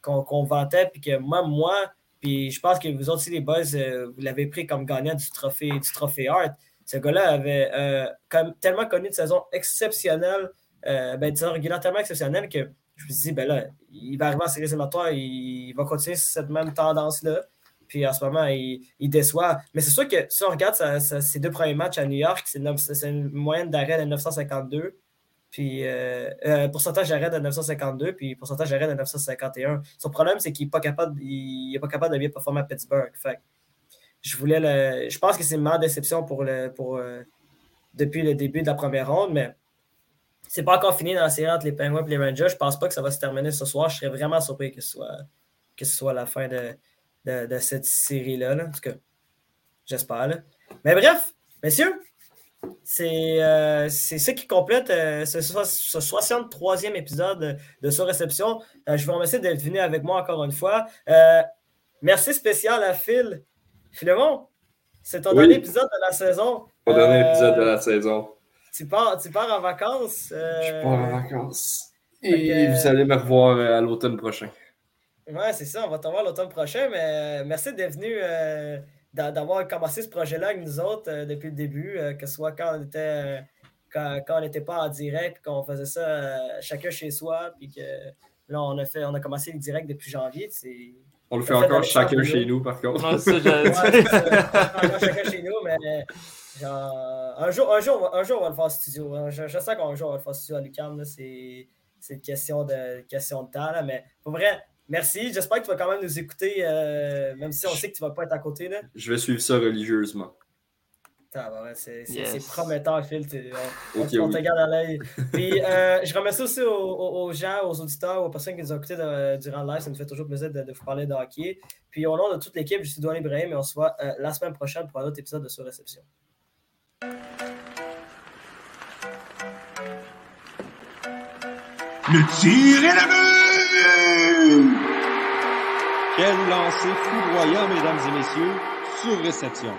qu'on vantait. Puis que moi, moi puis je pense que vous aussi, les boys, euh, vous l'avez pris comme gagnant du trophée, du trophée Hart. Ce gars-là avait euh, tellement connu une saison exceptionnelle, euh, ben, disons tellement exceptionnelle que je me suis dit, ben là, il va arriver en série éliminatoire, il, va continuer cette même tendance-là. Puis en ce moment, il, déçoit. Mais c'est sûr que si on regarde ses deux premiers matchs à New York, c'est une moyenne d'arrêt de 952. Puis pourcentage d'arrêt de 952, puis pourcentage d'arrêt de 951. Son problème, c'est qu'il n'est pas capable, il, pas capable de bien performer à Pittsburgh. Fait je voulais le, je pense que c'est meilleure déception pour le, pour, euh, depuis le début de la première ronde, mais c'est pas encore fini dans la série entre les Penguins et les Rangers. Je pense pas que ça va se terminer ce soir. Je serais vraiment surpris que ce soit, que ce soit la fin de, de, cette série-là. Là. En tout cas, j'espère. Mais bref, messieurs, euh, c'est ce qui complète euh, ce, 63e épisode de Surréception. Euh, je vous remercie d'être venu avec moi encore une fois. merci spécial à Phil. Philemon, c'est ton dernier épisode de la saison. Ton dernier épisode de la saison. Tu pars, tu pars en vacances. Je pars en vacances. Et vous allez me revoir à l'automne prochain. Ouais, c'est ça, on va te revoir l'automne prochain, mais merci d'être venu d'avoir commencé ce projet-là avec nous autres euh, depuis le début, euh, que ce soit quand on était euh, quand, on n'était pas en direct, qu'on faisait ça chacun chez soi, puis que là, on a fait on a commencé le direct depuis janvier. On le fait encore chacun chez nous, par contre. Non, ça, chacun chez nous, mais genre, un, jour, un, jour, un jour, on va le faire en studio. Hein. Je, je sais qu'un jour, on va le faire en studio à l'UQAM. C'est une question de, question de temps. Là, mais pour vrai, Merci. J'espère que tu vas quand même nous écouter, euh, même si on sait que tu ne vas pas être à côté. Là. Je vais suivre ça religieusement. c'est prometteur, Phil. On, te garde à l'œil. Puis, euh, je remercie aussi aux, gens, aux auditeurs, aux personnes qui nous ont écoutés durant le live. Ça me fait toujours plaisir de, vous parler de hockey. Puis, au nom de toute l'équipe, je suis Douane Ibrahim et on se voit euh, la semaine prochaine pour un autre épisode de Sur Le tir est la quel lancer foudroyant, mesdames et messieurs, sur réception.